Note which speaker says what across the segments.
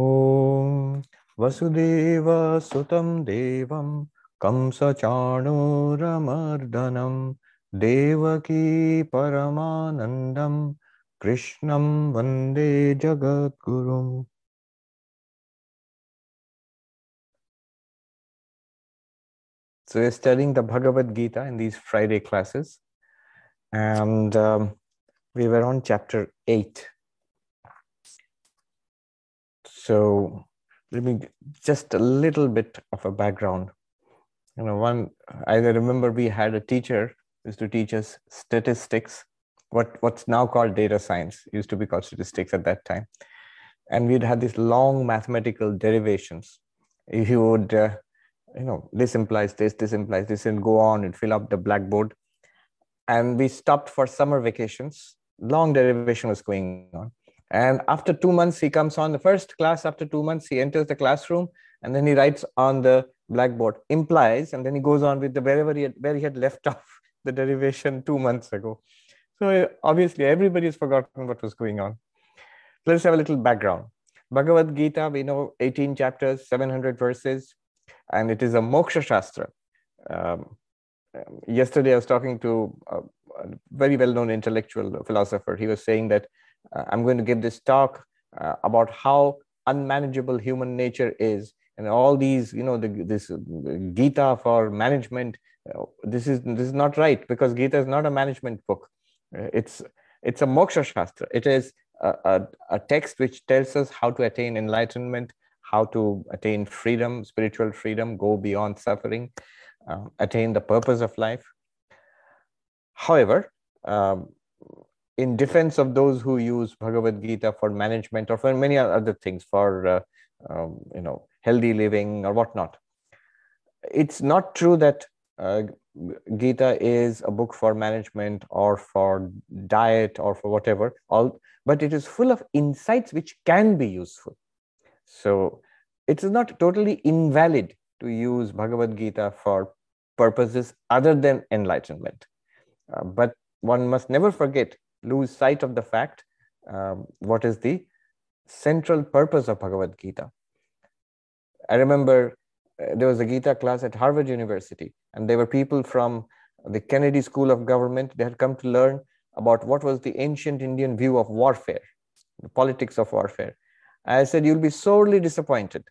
Speaker 1: ॐ वसुदेवसुतं देवं कंसचाणूरमर्दनं देवकी परमानन्दं कृष्णं वंदे जगद्गुरुम् So we're studying the Bhagavad Gita in these Friday classes. And um, we were on chapter 8. So let me just a little bit of a background. You know, one I remember we had a teacher used to teach us statistics, what what's now called data science, used to be called statistics at that time. And we'd had these long mathematical derivations. He would uh, you know, this implies this, this implies this, and go on and fill up the blackboard. And we stopped for summer vacations. Long derivation was going on. And after two months, he comes on the first class. After two months, he enters the classroom and then he writes on the blackboard implies, and then he goes on with the wherever he had, where he had left off the derivation two months ago. So obviously, everybody has forgotten what was going on. Let's have a little background. Bhagavad Gita, we know 18 chapters, 700 verses, and it is a moksha shastra. Um, yesterday, I was talking to a, a very well known intellectual philosopher. He was saying that uh, I'm going to give this talk uh, about how unmanageable human nature is. And all these, you know, the, this Gita for management, uh, this is this is not right because Gita is not a management book. Uh, it's it's a moksha shastra. It is a, a, a text which tells us how to attain enlightenment, how to attain freedom, spiritual freedom, go beyond suffering, uh, attain the purpose of life. However, um, in defense of those who use Bhagavad Gita for management or for many other things, for uh, um, you know healthy living or whatnot, it's not true that uh, Gita is a book for management or for diet or for whatever. All, but it is full of insights which can be useful. So it is not totally invalid to use Bhagavad Gita for purposes other than enlightenment. Uh, but one must never forget, lose sight of the fact um, what is the central purpose of Bhagavad Gita. I remember uh, there was a Gita class at Harvard University, and there were people from the Kennedy School of Government. They had come to learn about what was the ancient Indian view of warfare, the politics of warfare. I said, You'll be sorely disappointed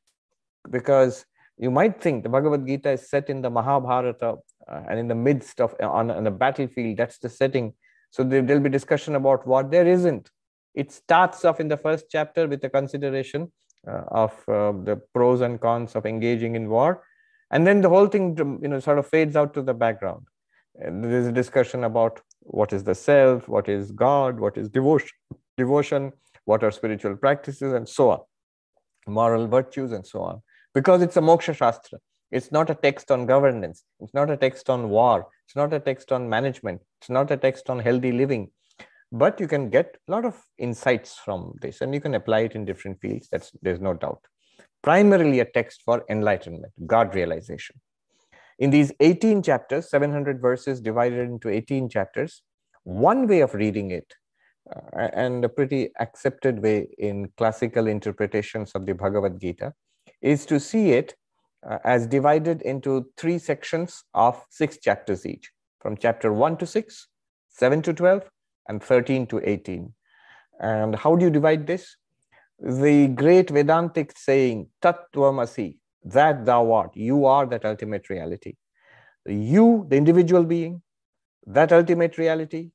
Speaker 1: because you might think the Bhagavad Gita is set in the Mahabharata uh, and in the midst of on, on the battlefield. That's the setting. So there, will be discussion about what there isn't. It starts off in the first chapter with a consideration uh, of uh, the pros and cons of engaging in war, and then the whole thing, you know, sort of fades out to the background. And there's a discussion about what is the self, what is God, what is devotion, devotion, what are spiritual practices, and so on, moral virtues, and so on. Because it's a moksha shastra. It's not a text on governance. It's not a text on war. It's not a text on management. It's not a text on healthy living. But you can get a lot of insights from this and you can apply it in different fields. That's there's no doubt. Primarily a text for enlightenment, God realization. In these 18 chapters, 700 verses divided into 18 chapters, one way of reading it uh, and a pretty accepted way in classical interpretations of the Bhagavad Gita is to see it uh, as divided into three sections of six chapters each from chapter 1 to 6, 7 to 12, and 13 to 18. And how do you divide this? The great Vedantic saying, Tattvamasi, that thou art, you are that ultimate reality. You, the individual being, that ultimate reality,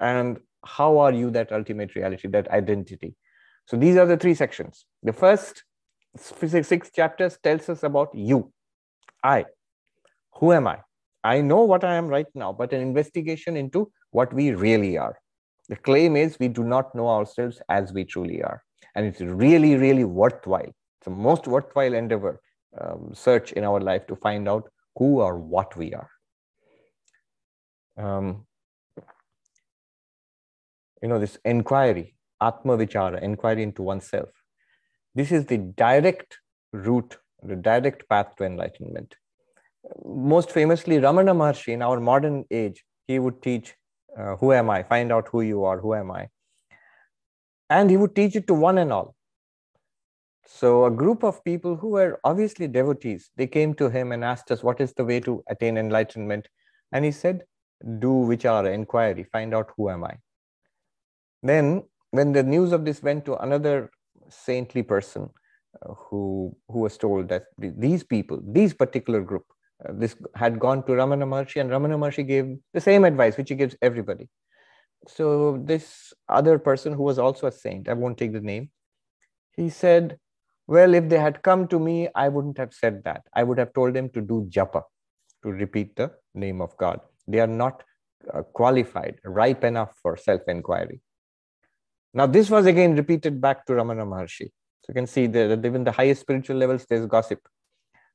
Speaker 1: and how are you that ultimate reality, that identity? So these are the three sections. The first six chapters tells us about you, I. Who am I? I know what I am right now, but an investigation into what we really are. The claim is we do not know ourselves as we truly are. And it's really, really worthwhile. It's the most worthwhile endeavor, um, search in our life to find out who or what we are. Um, you know, this inquiry, Atma Vichara, inquiry into oneself. This is the direct route, the direct path to enlightenment. Most famously, Ramana Maharshi in our modern age, he would teach, uh, Who am I? Find out who you are, who am I? And he would teach it to one and all. So a group of people who were obviously devotees, they came to him and asked us, what is the way to attain enlightenment? And he said, do vichara, inquiry, find out who am I. Then when the news of this went to another saintly person uh, who, who was told that these people, these particular group, uh, this had gone to Ramana Maharshi and Ramana Maharshi gave the same advice which he gives everybody. So this other person who was also a saint, I won't take the name, he said, well, if they had come to me, I wouldn't have said that. I would have told them to do japa, to repeat the name of God. They are not uh, qualified, ripe enough for self-inquiry. Now, this was again repeated back to Ramana Maharshi. So you can see that even the highest spiritual levels, there's gossip.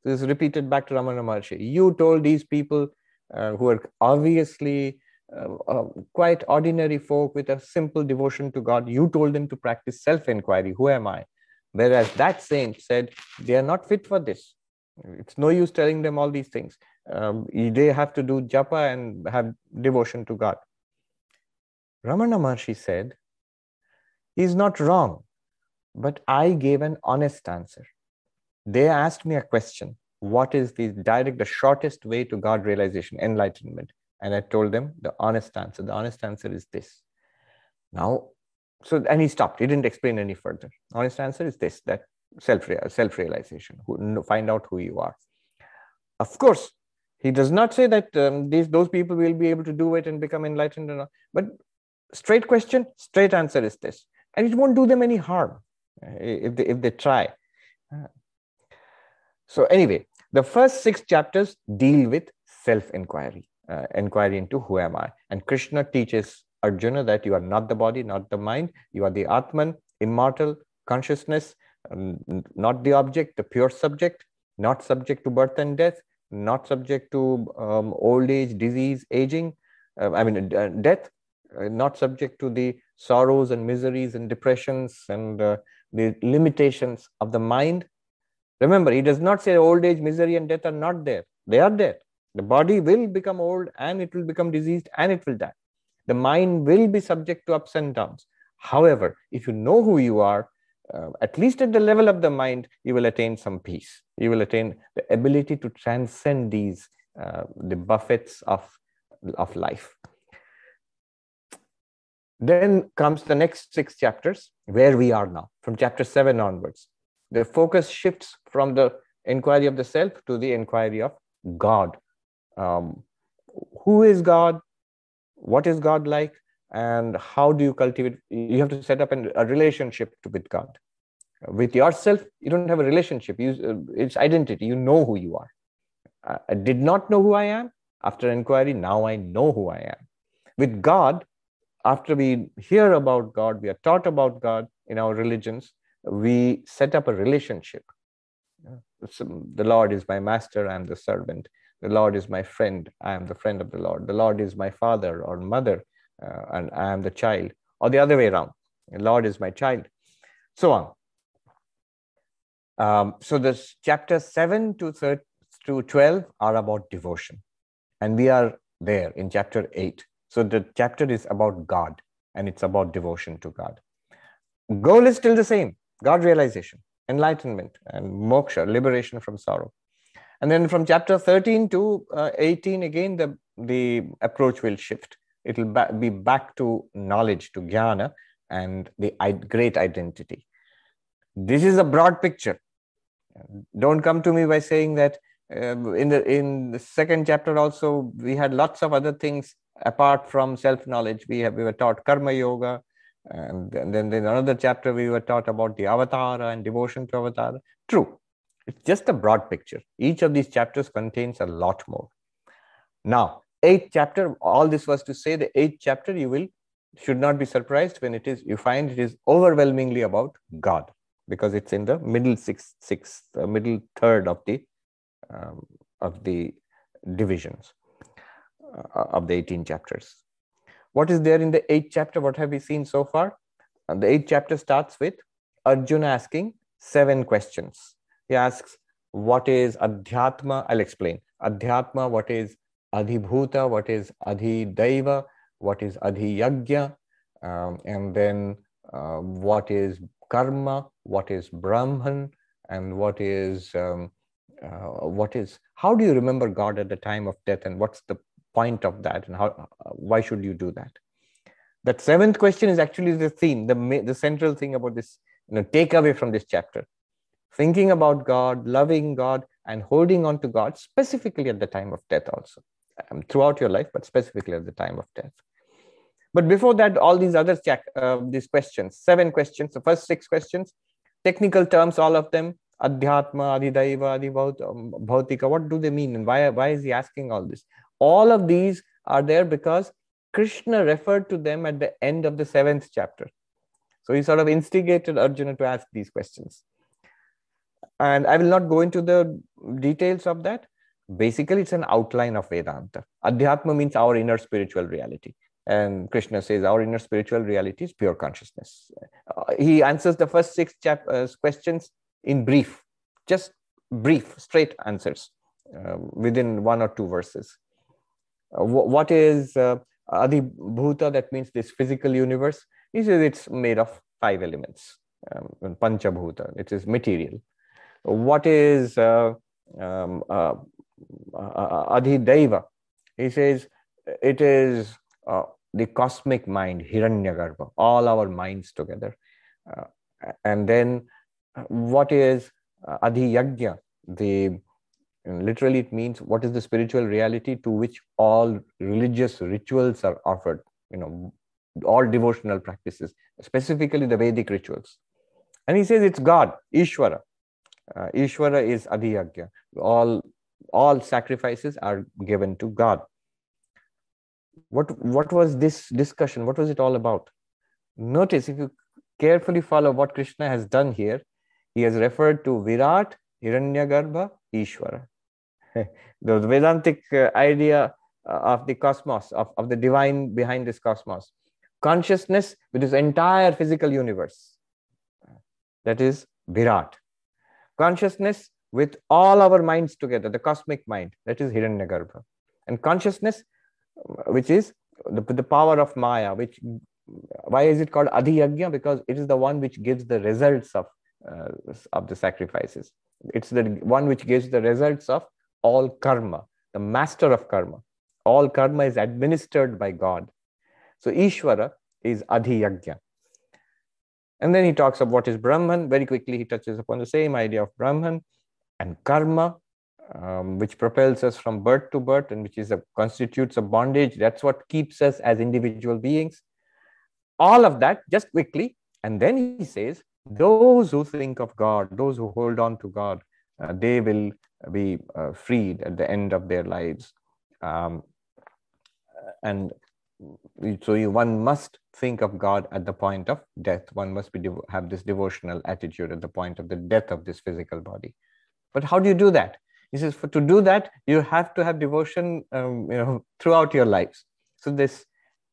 Speaker 1: This is repeated back to Ramana Maharshi. You told these people uh, who are obviously uh, uh, quite ordinary folk with a simple devotion to God, you told them to practice self inquiry Who am I? Whereas that saint said, they are not fit for this. It's no use telling them all these things. Um, they have to do japa and have devotion to God. Ramana Maharshi said, He's not wrong, but I gave an honest answer. They asked me a question What is the direct, the shortest way to God realization, enlightenment? And I told them the honest answer. The honest answer is this. Now, so, and he stopped. He didn't explain any further. Honest answer is this that self self realization, find out who you are. Of course, he does not say that um, these those people will be able to do it and become enlightened, or not. but straight question, straight answer is this, and it won't do them any harm uh, if they if they try. Uh, so anyway, the first six chapters deal with self inquiry uh, inquiry into who am I. And Krishna teaches Arjuna that you are not the body, not the mind, you are the Atman, immortal consciousness, um, not the object, the pure subject, not subject to birth and death, not subject to um, old age, disease, aging, uh, I mean, uh, death, uh, not subject to the sorrows and miseries and depressions and uh, the limitations of the mind. Remember, he does not say old age, misery, and death are not there. They are there. The body will become old and it will become diseased and it will die. The mind will be subject to ups and downs. However, if you know who you are, uh, at least at the level of the mind, you will attain some peace. You will attain the ability to transcend these, uh, the buffets of, of life. Then comes the next six chapters, where we are now, from chapter seven onwards. The focus shifts from the inquiry of the self to the inquiry of God um, who is God, what is God like, and how do you cultivate? You have to set up an, a relationship with God. With yourself, you don't have a relationship. You, uh, it's identity. You know who you are. I, I did not know who I am. After inquiry, now I know who I am. With God, after we hear about God, we are taught about God in our religions, we set up a relationship. The Lord is my master, I am the servant. The Lord is my friend. I am the friend of the Lord. The Lord is my father or mother, uh, and I am the child, or the other way around. The Lord is my child. So on. Um, so this chapter 7 to, 13, to 12 are about devotion. And we are there in chapter 8. So the chapter is about God and it's about devotion to God. Goal is still the same God realization, enlightenment, and moksha, liberation from sorrow. And then from chapter 13 to uh, 18, again, the, the approach will shift. It will ba- be back to knowledge, to jnana, and the great identity. This is a broad picture. Don't come to me by saying that uh, in the in the second chapter also we had lots of other things apart from self knowledge. We have we were taught karma yoga, and, then in another chapter we were taught about the avatara and devotion to avatara. True, it's just a broad picture. Each of these chapters contains a lot more. Now, eighth chapter, all this was to say the eighth chapter, you will should not be surprised when it is you find it is overwhelmingly about God because it's in the middle sixth, sixth uh, middle third of the um, of the divisions of the 18 chapters. What is there in the eighth chapter? What have we seen so far? Uh, the eighth chapter starts with Arjuna asking seven questions. He asks, what is Adhyatma? I'll explain. Adhyatma, what is Adhibhuta, what is Adhidaiva, what is Adhiyagya, um, and then uh, what is Karma, what is Brahman, and what is um, uh, what is how do you remember god at the time of death and what's the point of that and how why should you do that? That seventh question is actually the theme the the central thing about this you know takeaway from this chapter. Thinking about god loving god and holding on to god specifically at the time of death also. Um, throughout your life but specifically at the time of death. But before that all these other check uh, these questions seven questions the first six questions technical terms all of them adhyatma adhidaiva adhibhautika what do they mean and why why is he asking all this all of these are there because krishna referred to them at the end of the seventh chapter. So he sort of instigated arjuna to ask these questions. And i will not go into the details of that. Basically it's an outline of vedanta. Adhyatma means our inner spiritual reality. And krishna says our inner spiritual reality is pure consciousness. Uh, he answers the first six chap- uh, questions in brief just brief straight answers uh, within one or two verses what is uh, adhibhuta that means this physical universe he says it's made of five elements um, panchabhuta it is material what is uh, um, uh, uh, he says it is uh, the cosmic mind, Hiranyagarbha, all our minds together. Uh, and then what is uh, Adhiyagya? The literally it means what is the spiritual reality to which all religious rituals are offered. You know, all devotional practices, specifically the Vedic rituals. And he says it's God, Ishvara. Uh, Ishvara is Adhiyagya. All all sacrifices are given to God what what was this discussion what was it all about notice if you carefully follow what krishna has done here he has referred to virat hiranyagarbha ishvara the vedantic uh, idea uh, of the cosmos of, of the divine behind this cosmos consciousness with this entire physical universe that is virat consciousness with all our minds together the cosmic mind that is hiranyagarbha and consciousness which is the, the power of Maya, which why is it called Adhiyagya? Because it is the one which gives the results of, uh, of the sacrifices. It's the one which gives the results of all karma, the master of karma. All karma is administered by God. So Ishvara is Adhiyagya. And then he talks of what is Brahman. Very quickly, he touches upon the same idea of Brahman and karma um, which propels us from birth to birth and which is a constitutes a bondage that's what keeps us as individual beings all of that just quickly and then he says those who think of god those who hold on to god uh, they will be uh, freed at the end of their lives. Um, and so you, one must think of god at the point of death. One must be have this devotional attitude at the point of the death of this physical body. But how do you do that? He says for to do that you have to have devotion um, you know throughout your lives. So this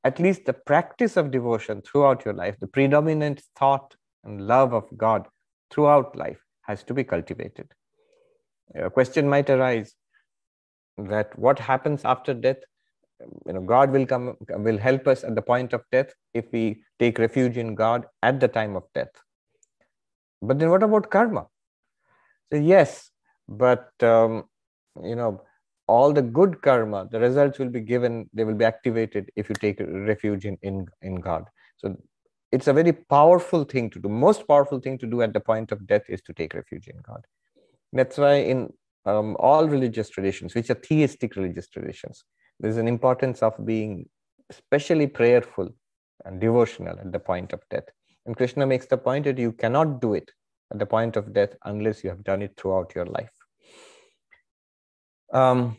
Speaker 1: at least the practice of devotion throughout your life the predominant thought and love of god throughout life has to be cultivated a question might arise that what happens after death you know god will come will help us at the point of death if we take refuge in god at the time of death. But then what about karma? So yes but um, you know all the good karma the results will be given they will be activated if you take refuge in in, in god. So it's a very powerful thing to do. Most powerful thing to do at the point of death is to take refuge in god that's why in um, all religious traditions which are theistic religious traditions there's an importance of being especially prayerful and devotional at the point of death and krishna makes the point that you cannot do it at the point of death unless you have done it throughout your life um,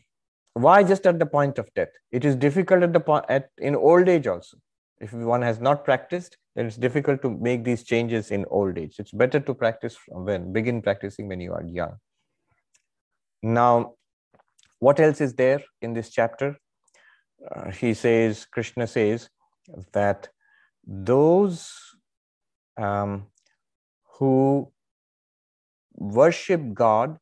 Speaker 1: why just at the point of death? It is difficult at the at in old age also. If one has not practiced, then it's difficult to make these changes in old age. It's better to practice when begin practicing when you are young. Now, what else is there in this chapter? Uh, he says, Krishna says that those um, who worship God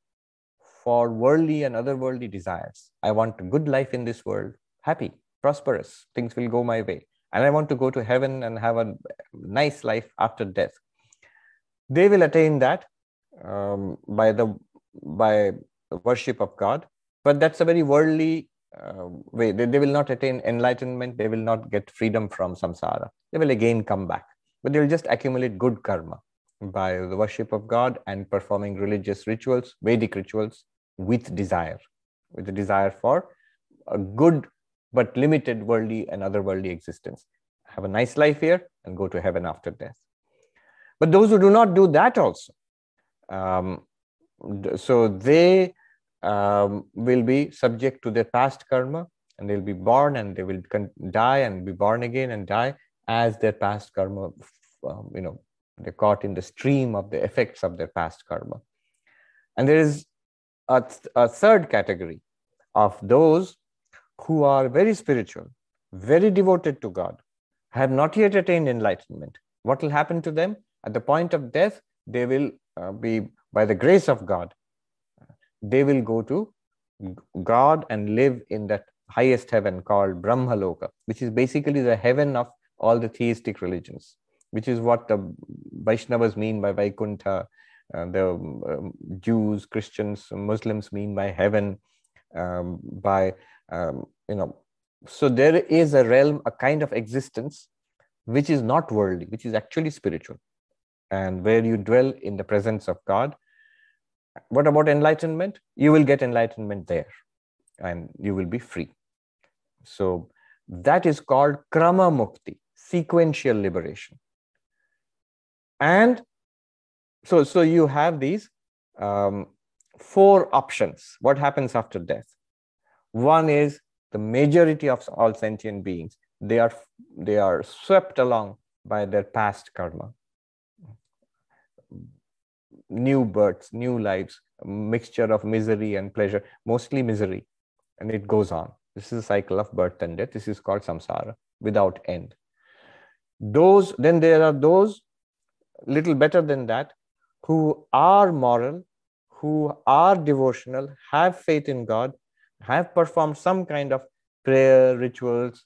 Speaker 1: for worldly and otherworldly desires. I want a good life in this world, happy, prosperous, things will go my way. And I want to go to heaven and have a nice life after death. They will attain that um, by the by worship of God, but that's a very worldly uh, way. They, they will not attain enlightenment. They will not get freedom from samsara. They will again come back, but they will just accumulate good karma by the worship of God and performing religious rituals, Vedic rituals, with desire, with the desire for a good but limited worldly and otherworldly existence. Have a nice life here and go to heaven after death. But those who do not do that also, um, so they um, will be subject to their past karma and they'll be born and they will die and be born again and die as their past karma, um, you know, they're caught in the stream of the effects of their past karma. And there is a, a third category of those who are very spiritual, very devoted to God, have not yet attained enlightenment. What will happen to them? At the point of death, they will uh, be, by the grace of God, they will go to God and live in that highest heaven called Brahmaloka, which is basically the heaven of all the theistic religions, which is what the Vaishnavas mean by Vaikuntha, uh, the um, Jews, Christians, Muslims mean by heaven, um, by, um, you know, so there is a realm, a kind of existence which is not worldly, which is actually spiritual, and where you dwell in the presence of God what about enlightenment? You will get enlightenment there and you will be free. So that is called krama mukti, sequential liberation. And so, so you have these um, four options. What happens after death? One is the majority of all sentient beings, they are, they are swept along by their past karma new births, new lives, mixture of misery and pleasure, mostly misery. And it goes on. This is a cycle of birth and death. This is called samsara without end. Those, then there are those little better than that who are moral, who are devotional, have faith in God, have performed some kind of prayer rituals.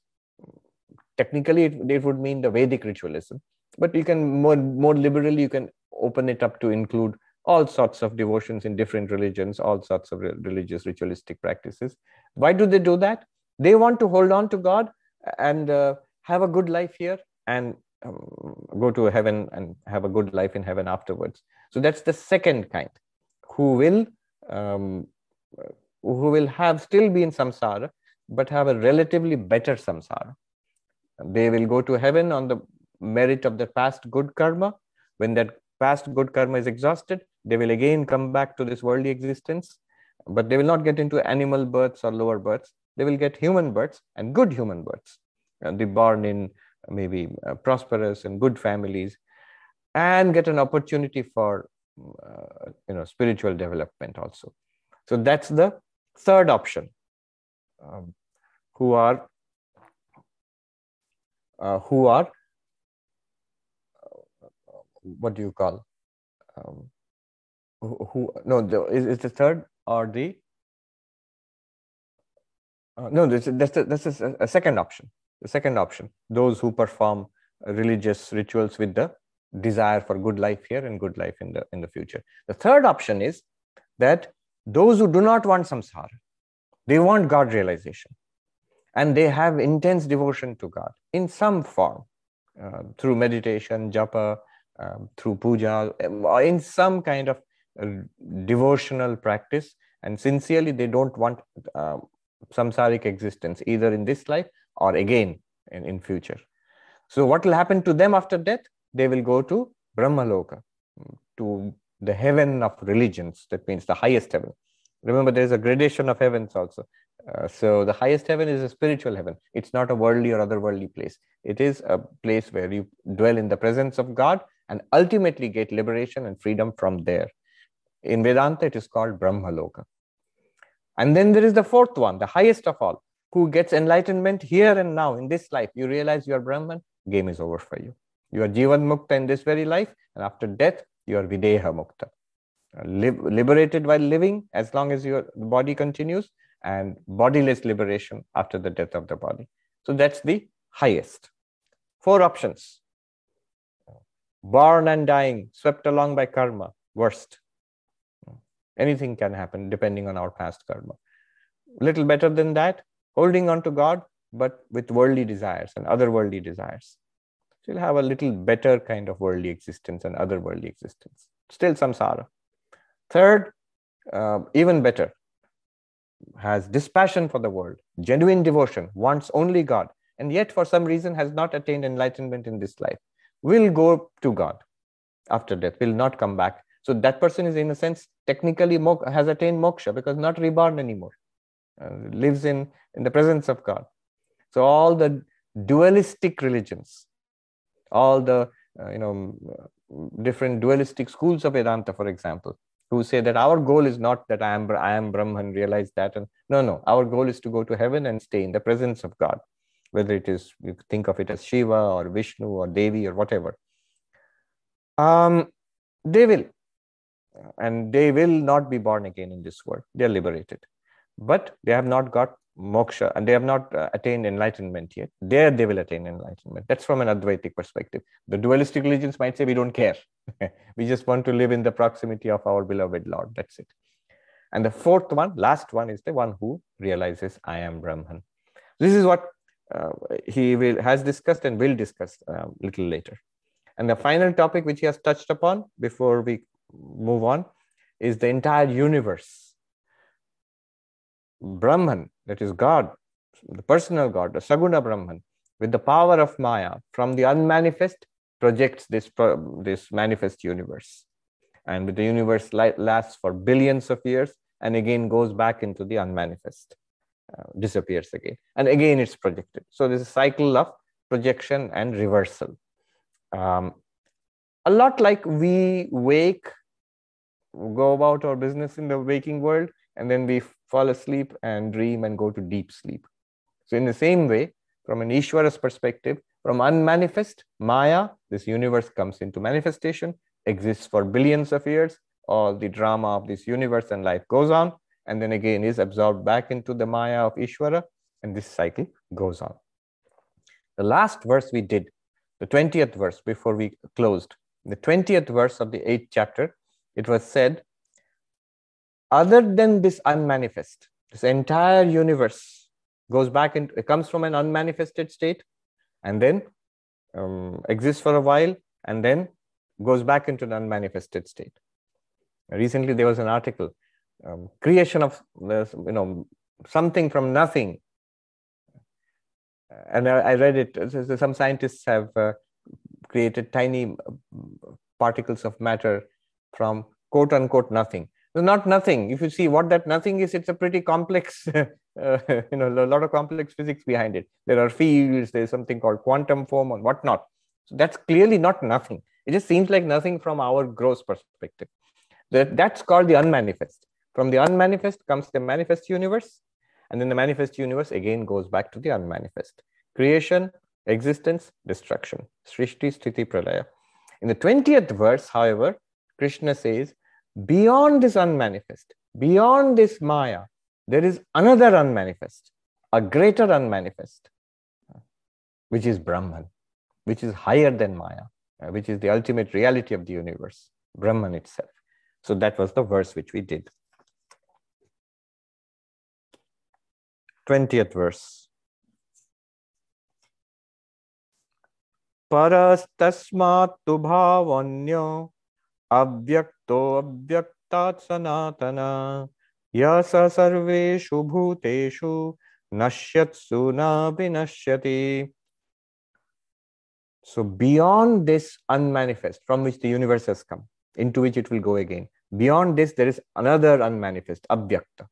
Speaker 1: Technically, it, it would mean the Vedic ritualism, but you can more more liberally you can open it up to include all sorts of devotions in different religions, all sorts of religious ritualistic practices. Why do they do that? They want to hold on to God and uh, have a good life here and um, go to heaven and have a good life in heaven afterwards. So that's the second kind who will um, who will have still be in samsara but have a relatively better samsara. They will go to heaven on the merit of their past good karma. When that past good karma is exhausted, they will again come back to this worldly existence, but they will not get into animal births or lower births. They will get human births and good human births. And they born in maybe uh, prosperous and good families and get an opportunity for uh, you know spiritual development also so that's the third option um, who are uh, who are what do you call um, who, who no the, is, is the third or the uh, no this, that's, a, that's a, a second option. The second option those who perform religious rituals with the desire for good life here and good life in the in the future. The third option is that those who do not want samsara they want god realization. And they have intense devotion to god in some form uh, through meditation japa um, through puja um, in some kind of uh, devotional practice. And sincerely they don't want uh, samsaric existence either in this life or again in, in future. So what will happen to them after death? They will go to brahmaloka to the heaven of religions that means the highest heaven remember there is a gradation of heavens also uh, so the highest heaven is a spiritual heaven it's not a worldly or otherworldly place it is a place where you dwell in the presence of god and ultimately get liberation and freedom from there. In Vedanta, it is called Brahmaloka. And then there is the fourth one, the highest of all, who gets enlightenment here and now in this life. You realize you are Brahman, game is over for you. You are Jivan Mukta in this very life, and after death, you are Videha Mukta. Liberated while living as long as your body continues, and bodiless liberation after the death of the body. So that's the highest. Four options born and dying, swept along by karma, worst. Anything can happen depending on our past karma. Little better than that, holding on to God, but with worldly desires and other worldly desires. You'll have a little better kind of worldly existence and other worldly existence. Still samsara. Third, uh, even better, has dispassion for the world, genuine devotion, wants only God, and yet for some reason has not attained enlightenment in this life, will go to God after death, will not come back. So that person is, in a sense, technically has attained moksha because not reborn anymore, uh, lives in, in the presence of God. So all the dualistic religions, all the uh, you know different dualistic schools of Vedanta, for example, who say that our goal is not that I am I am Brahman, realize that, and no, no, our goal is to go to heaven and stay in the presence of God, whether it is you think of it as Shiva or Vishnu or Devi or whatever. Um, they will, and they will not be born again in this world. They are liberated, but they have not got moksha and they have not uh, attained enlightenment yet. There they will attain enlightenment. That's from an advaitic perspective. The dualistic religions might say we don't care. We just want to live in the proximity of our beloved lord. That's it. And the fourth one last one is the one who realizes i am brahman. This is what uh, he will has discussed and will discuss a uh, little later. And the final topic which he has touched upon before we move on is the entire universe Brahman, that is God, the personal God, the Saguna Brahman, with the power of Maya from the unmanifest projects this, this manifest universe. And with the universe lasts for billions of years and again goes back into the unmanifest, uh, disappears again. And again it's projected. So there's a cycle of projection and reversal. Um, a lot like we wake, go about our business in the waking world, and then we fall asleep and dream and go to deep sleep. So, in the same way, from an Ishvara's perspective, from unmanifest, Maya, this universe comes into manifestation, exists for billions of years. All the drama of this universe and life goes on, and then again is absorbed back into the Maya of Ishvara, and this cycle goes on. The last verse we did, the 20th verse before we closed, the 20th verse of the 8th chapter, it was said other than this unmanifest, this entire universe goes back into, it comes from an unmanifested state and then um, exists for a while and then goes back into an unmanifested state. Recently, there was an article, um, creation of you know something from nothing, and I, I read it. Some scientists have uh, created tiny uh, particles of matter from quote unquote nothing not nothing. If you see what that nothing is, it's a pretty complex, uh, you know, a lot of complex physics behind it. There are fields, there's something called quantum foam and whatnot. So that's clearly not nothing. It just seems like nothing from our gross perspective. That, that's called the unmanifest. From the unmanifest comes the manifest universe. And then the manifest universe again goes back to the unmanifest. Creation, existence, destruction. Srishti, Sthiti, Pralaya. In the 20th verse, however, Krishna says, Beyond this unmanifest, beyond this Maya, there is another unmanifest, a greater unmanifest, which is Brahman, which is higher than Maya, uh, which is the ultimate reality of the universe, Brahman itself. So that was the verse which we did. 20th verse. Parastasmat bhavanyo अव्यक्तो अव्यक्तात् सनातन य स सर्वेषु भूतेषु नश्यत्सु न विनश्यति So beyond this unmanifest from which the universe has come, into which it will go again, beyond this there is another unmanifest, abhyakta.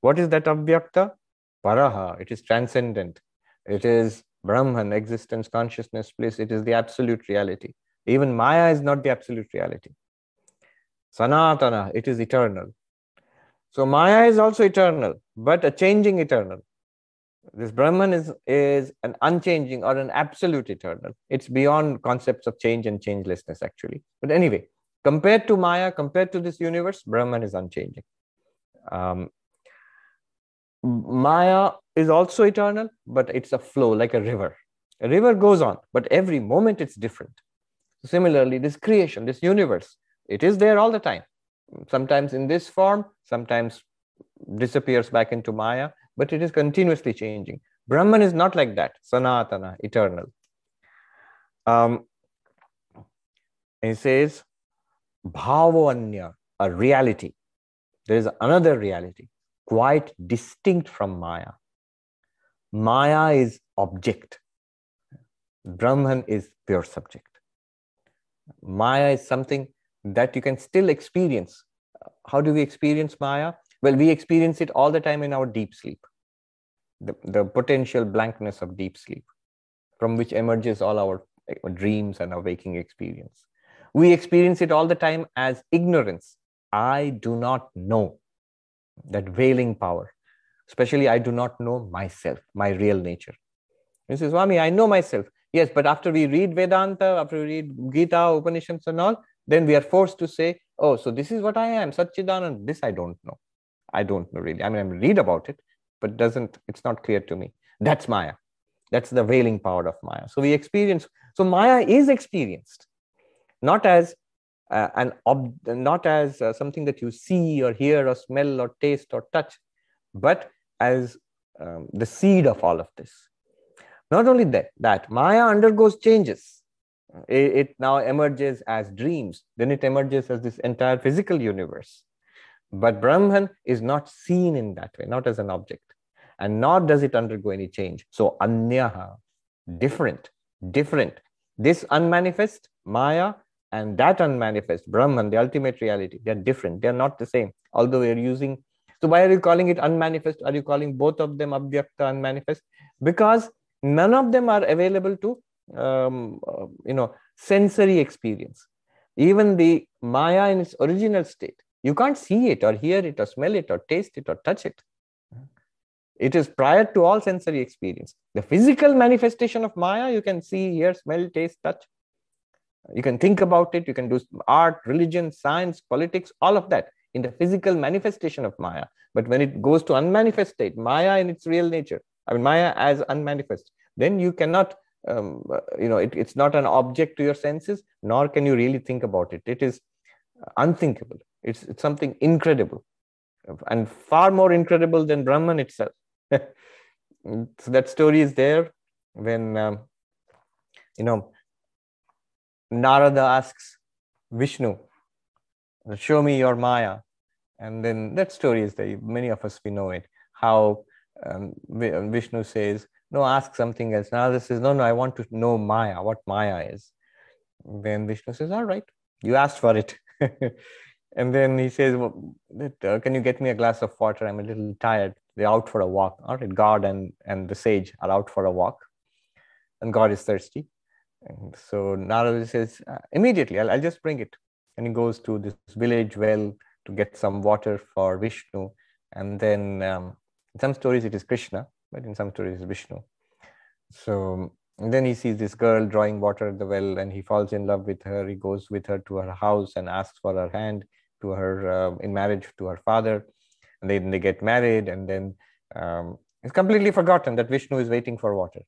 Speaker 1: What is that abhyakta? Paraha, it is transcendent. It is Brahman, existence, consciousness, bliss. It is the absolute reality. Even Maya is not the absolute reality. Sanatana, it is eternal. So Maya is also eternal, but a changing eternal. This Brahman is, is an unchanging or an absolute eternal. It's beyond concepts of change and changelessness, actually. But anyway, compared to Maya, compared to this universe, Brahman is unchanging. Um, Maya is also eternal, but it's a flow like a river. A river goes on, but every moment it's different. Similarly, this creation, this universe, it is there all the time. sometimes in this form, sometimes disappears back into Maya, but it is continuously changing. Brahman is not like that, Sanatana, eternal. Um, he says, Bhavanya, a reality. There is another reality, quite distinct from Maya. Maya is object. Brahman is pure subject. Maya is something that you can still experience. How do we experience Maya? Well, we experience it all the time in our deep sleep, the, the potential blankness of deep sleep, from which emerges all our uh, dreams and our waking experience. We experience it all the time as ignorance. I do not know that veiling power. Especially, I do not know myself, my real nature. He says, Swami, I know myself. Yes, but after we read Vedanta, after we read Gita, Upanishads, and all, then we are forced to say, oh, so this is what I am, Satchidanand. This I don't know. I don't know really. I mean, I read about it, but doesn't it's not clear to me. That's Maya. That's the veiling power of Maya. So we experience. So Maya is experienced, not as uh, an ob- not as uh, something that you see or hear or smell or taste or touch, but as um, the seed of all of this. Not only that, that Maya undergoes changes. It, it now emerges as dreams, then it emerges as this entire physical universe. But Brahman is not seen in that way, not as an object, and nor does it undergo any change. So, anyaha, different, different. This unmanifest, Maya, and that unmanifest, Brahman, the ultimate reality, they're different. They're not the same. Although we're using, so why are you calling it unmanifest? Are you calling both of them abhyakta unmanifest? Because none of them are available to um, uh, you know sensory experience. Even the maya in its original state you can't see it or hear it or smell it or taste it or touch it. It is prior to all sensory experience. The physical manifestation of maya you can see hear smell taste touch. You can think about it. You can do art religion science politics all of that in the physical manifestation of maya. But when it goes to unmanifest state maya in its real nature I mean, Maya as unmanifest, then you cannot, um, you know, it, it's not an object to your senses, nor can you really think about it. It is unthinkable. It's, it's something incredible and far more incredible than Brahman itself. so that story is there when, um, you know, Narada asks Vishnu, show me your Maya. And then that story is there. Many of us, we know it. How um, Vishnu says, no, ask something else. This says, no, no, I want to know Maya, what Maya is. Then Vishnu says, all right, you asked for it. and then he says, well, uh, can you get me a glass of water? I'm a little tired. They're out for a walk. All right, God and, and the sage are out for a walk. And God is thirsty. And so Narada says, uh, immediately, I'll, I'll just bring it. And he goes to this village well to get some water for Vishnu. And then um, in some stories, it is Krishna, but in some stories, it's Vishnu. So then he sees this girl drawing water at the well and he falls in love with her. He goes with her to her house and asks for her hand to her uh, in marriage to her father. And then they get married and then um, it's completely forgotten that Vishnu is waiting for water.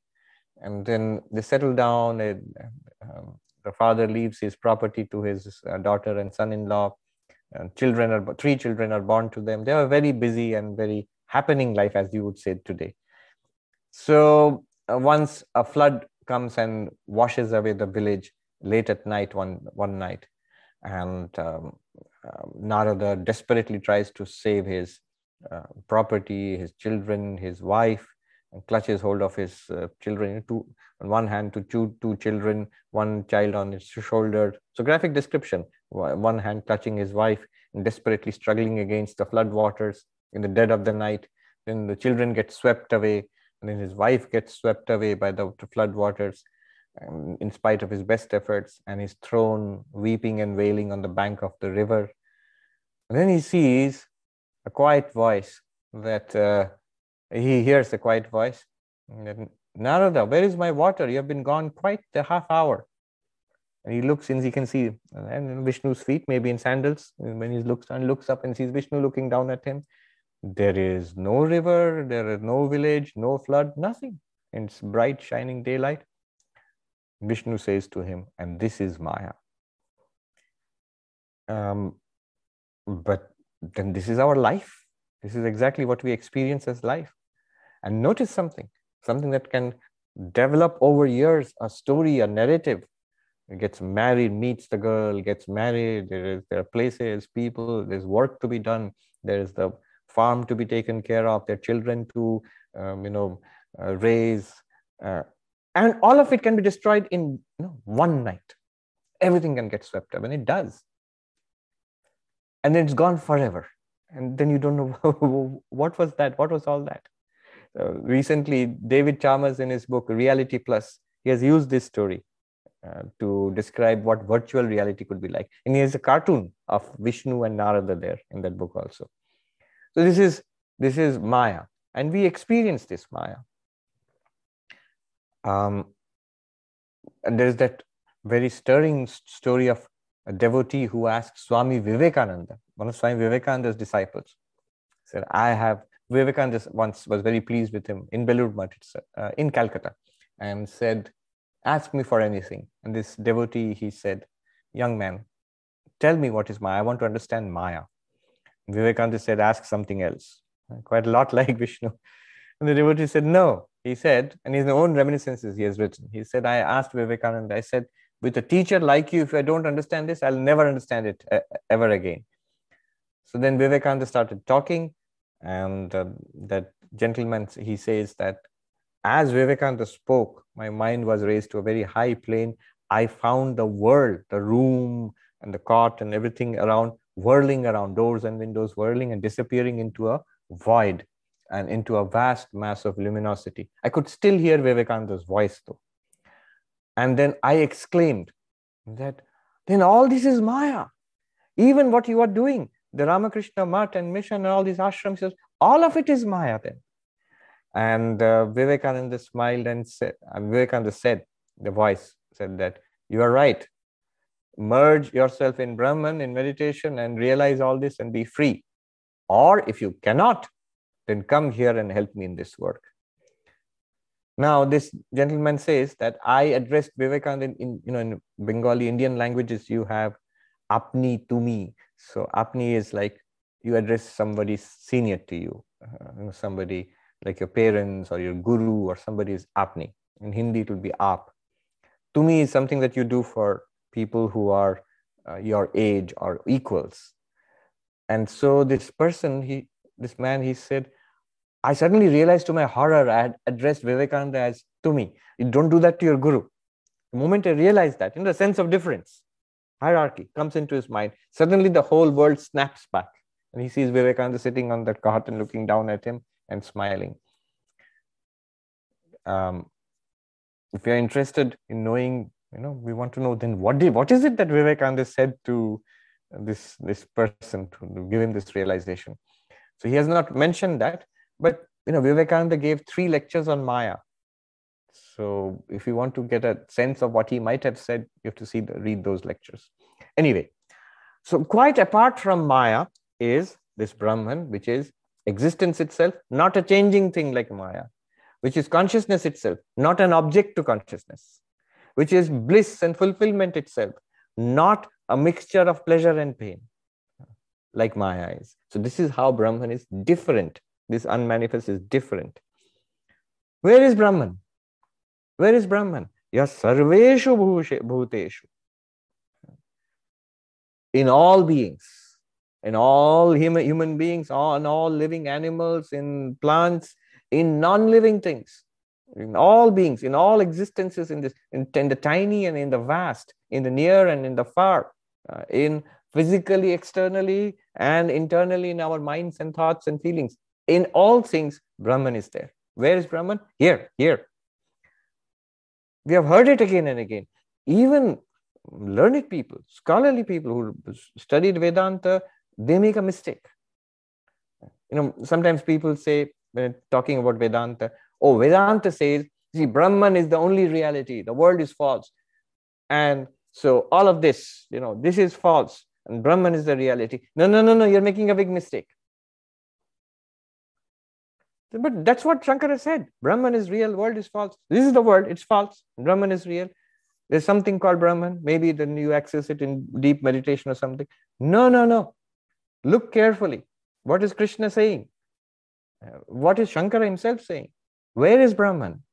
Speaker 1: And then they settle down and um, the father leaves his property to his uh, daughter and son-in-law. And children are three children are born to them. They are very busy and very happening life, as you would say today. So uh, once a flood comes and washes away the village late at night, one, one night, and um, uh, Narada desperately tries to save his uh, property, his children, his wife, and clutches hold of his uh, children. Two, on one hand, to two, two children, one child on his shoulder. So graphic description. One hand clutching his wife and desperately struggling against the flood waters in the dead of the night. Then the children get swept away, and then his wife gets swept away by the flood waters um, in spite of his best efforts, and he's thrown weeping and wailing on the bank of the river. And then he sees a quiet voice that uh, he hears a quiet voice. Then, Narada, where is my water? You have been gone quite a half hour. And he looks and he can see and Vishnu's feet, maybe in sandals. When he looks and looks up and sees Vishnu looking down at him, there is no river, there is no village, no flood, nothing. It's bright, shining daylight. Vishnu says to him, and this is Maya. Um, but then this is our life. This is exactly what we experience as life. And notice something, something that can develop over years a story, a narrative. He gets married, meets the girl, gets married. There is there are places, people. There's work to be done. There is the farm to be taken care of. Their children to um, you know uh, raise, uh, and all of it can be destroyed in you know, one night. Everything can get swept up, and it does. And then it's gone forever. And then you don't know what was that? What was all that? Uh, recently, David Chalmers, in his book Reality Plus, he has used this story uh, to describe what virtual reality could be like. And he has a cartoon of Vishnu and Narada there in that book also. So this is this is Maya, and we experience this Maya. Um, and there's that very stirring story of a devotee who asked Swami Vivekananda, one of Swami Vivekananda's disciples, said, I have, Vivekananda once was very pleased with him in Belur Math, uh, in Calcutta, and said, ask me for anything. And this devotee, he said, young man, tell me what is Maya. I want to understand Maya. Vivekananda said, ask something else. Quite a lot like Vishnu. And the devotee said, no. He said, and his own reminiscences he has written. He said, I asked Vivekananda, I said, with a teacher like you, if I don't understand this, I'll never understand it uh, ever again. So then Vivekananda started talking, and uh, that gentleman he says that as Vivekananda spoke, my mind was raised to a very high plane. I found the world, the room, and the cot, and everything around whirling around, doors and windows whirling and disappearing into a void and into a vast mass of luminosity. I could still hear Vivekananda's voice though. And then I exclaimed that then all this is Maya. Even what you are doing, the Ramakrishna Math and mission and all these ashrams, all of it is Maya then. And uh, Vivekananda smiled and said, uh, Vivekananda said, the voice said that you are right. Merge yourself in Brahman in meditation and realize all this and be free. Or if you cannot, then come here and help me in this work. Now, this gentleman says that I addressed Vivekananda in, in, you know, in Bengali Indian languages, you have apni tumi. So apni is like you address somebody senior to you, uh, somebody like your parents or your guru or somebody is apni. In Hindi, it will be ap. Tumi is something that you do for people who are uh, your age or equals. And so this person, he, this man, he said, I suddenly realized to my horror, I had addressed Vivekananda as tumi. Don't do that to your guru. The moment I realized that, in the sense of difference, hierarchy comes into his mind, suddenly the whole world snaps back. And he sees Vivekananda sitting on that cot and looking down at him and smiling. Um, if you're interested in knowing, you know, we want to know then what did what is it that Vivekananda said to this this person to give him this realization. So he has not mentioned that, but you know, Vivekananda gave three lectures on Maya. So if you want to get a sense of what he might have said, you have to see the, read those lectures. Anyway, so quite apart from Maya is this Brahman, which is existence itself, not a changing thing like Maya, which is consciousness itself, not an object to consciousness, which is bliss and fulfillment itself, not a mixture of pleasure and pain like Maya is. So this is how Brahman is different this unmanifest is different. Where is Brahman? Where is Brahman? Yes, sarveshu bhuteshu. In all beings, in all human, human beings, on all living animals, in plants, in non-living things, in all beings, in all existences, in this, in, in, the tiny and in the vast, in the near and in the far, uh, in physically, externally, and internally in our minds and thoughts and feelings in all things, Brahman is there. Where is Brahman? Here, here. We have heard it again and again. Even learned people, scholarly people who studied Vedanta, they make a mistake. You know, sometimes people say, when talking about Vedanta, oh, Vedanta says, see, Brahman is the only reality, the world is false. And so all of this, you know, this is false, and Brahman is the reality. No, no, no, no, you're making a big mistake. But that's what Shankara said. Brahman is real, world is false. This is the world, it's false. Brahman is real. There's something called Brahman. Maybe then you access it in deep meditation or something. No, no, no. Look carefully. What is Krishna saying? Uh, what is Shankara himself saying? Where is Brahman?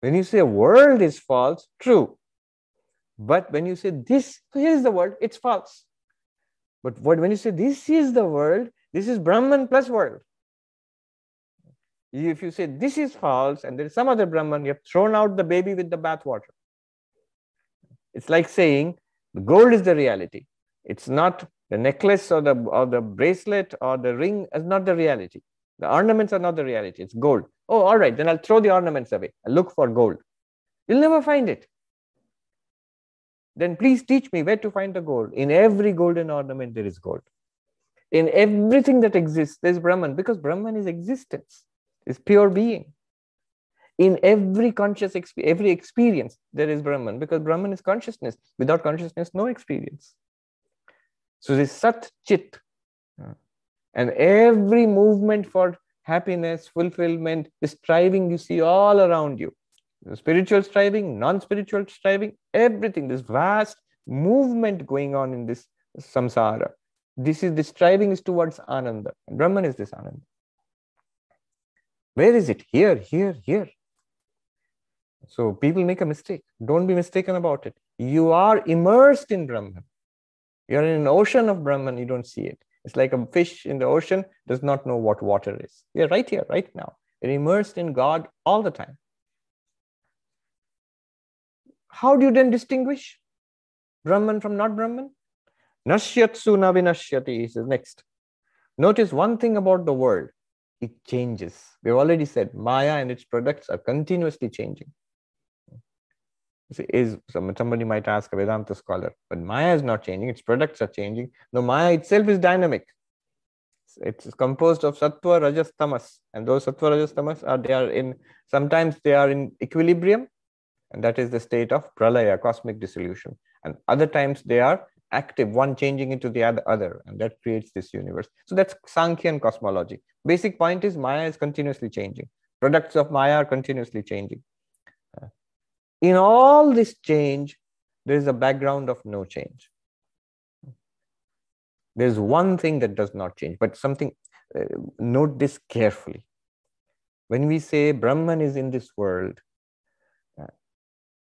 Speaker 1: When you say world is false, true. But when you say this, here is the world, it's false. But what, when you say this is the world, this is Brahman plus world. If you say this is false and there is some other Brahman, you have thrown out the baby with the bathwater. It's like saying the gold is the reality. It's not the necklace or the or the bracelet or the ring is not the reality. The ornaments are not the reality. It's gold. Oh, all right. Then I'll throw the ornaments away. I'll look for gold. You'll never find it. Then please teach me where to find the gold. In every golden ornament, there is gold. In everything that exists, there's Brahman because Brahman is existence, is pure being. In every conscious every experience, there is Brahman because Brahman is consciousness. Without consciousness, no experience. So this Sat Chit. And every movement for happiness, fulfillment, the striving you see all around you. The spiritual striving, non-spiritual striving, everything, this vast movement going on in this samsara. This is the striving is towards Ananda. Brahman is this Ananda. Where is it? Here, here, here. So people make a mistake. Don't be mistaken about it. You are immersed in Brahman. You're in an ocean of Brahman, you don't see it. It's like a fish in the ocean does not know what water is. We are right here, right now. We're immersed in God all the time. How do you then distinguish Brahman from not Brahman? Nashyatsu navinashyati is next. Notice one thing about the world it changes. We've already said Maya and its products are continuously changing is somebody might ask a Vedanta scholar, but Maya is not changing, its products are changing. No, Maya itself is dynamic. It's composed of sattva, rajas, tamas, and those sattva, rajas, tamas are they are in sometimes they are in equilibrium, and that is the state of pralaya, cosmic dissolution. And other times they are active, one changing into the other, and that creates this universe. So that's Sankhyan cosmology. Basic point is Maya is continuously changing. Products of Maya are continuously changing in all this change, there is a background of no change. There's one thing that does not change, but something, uh, note this carefully. When we say Brahman is in this world, uh,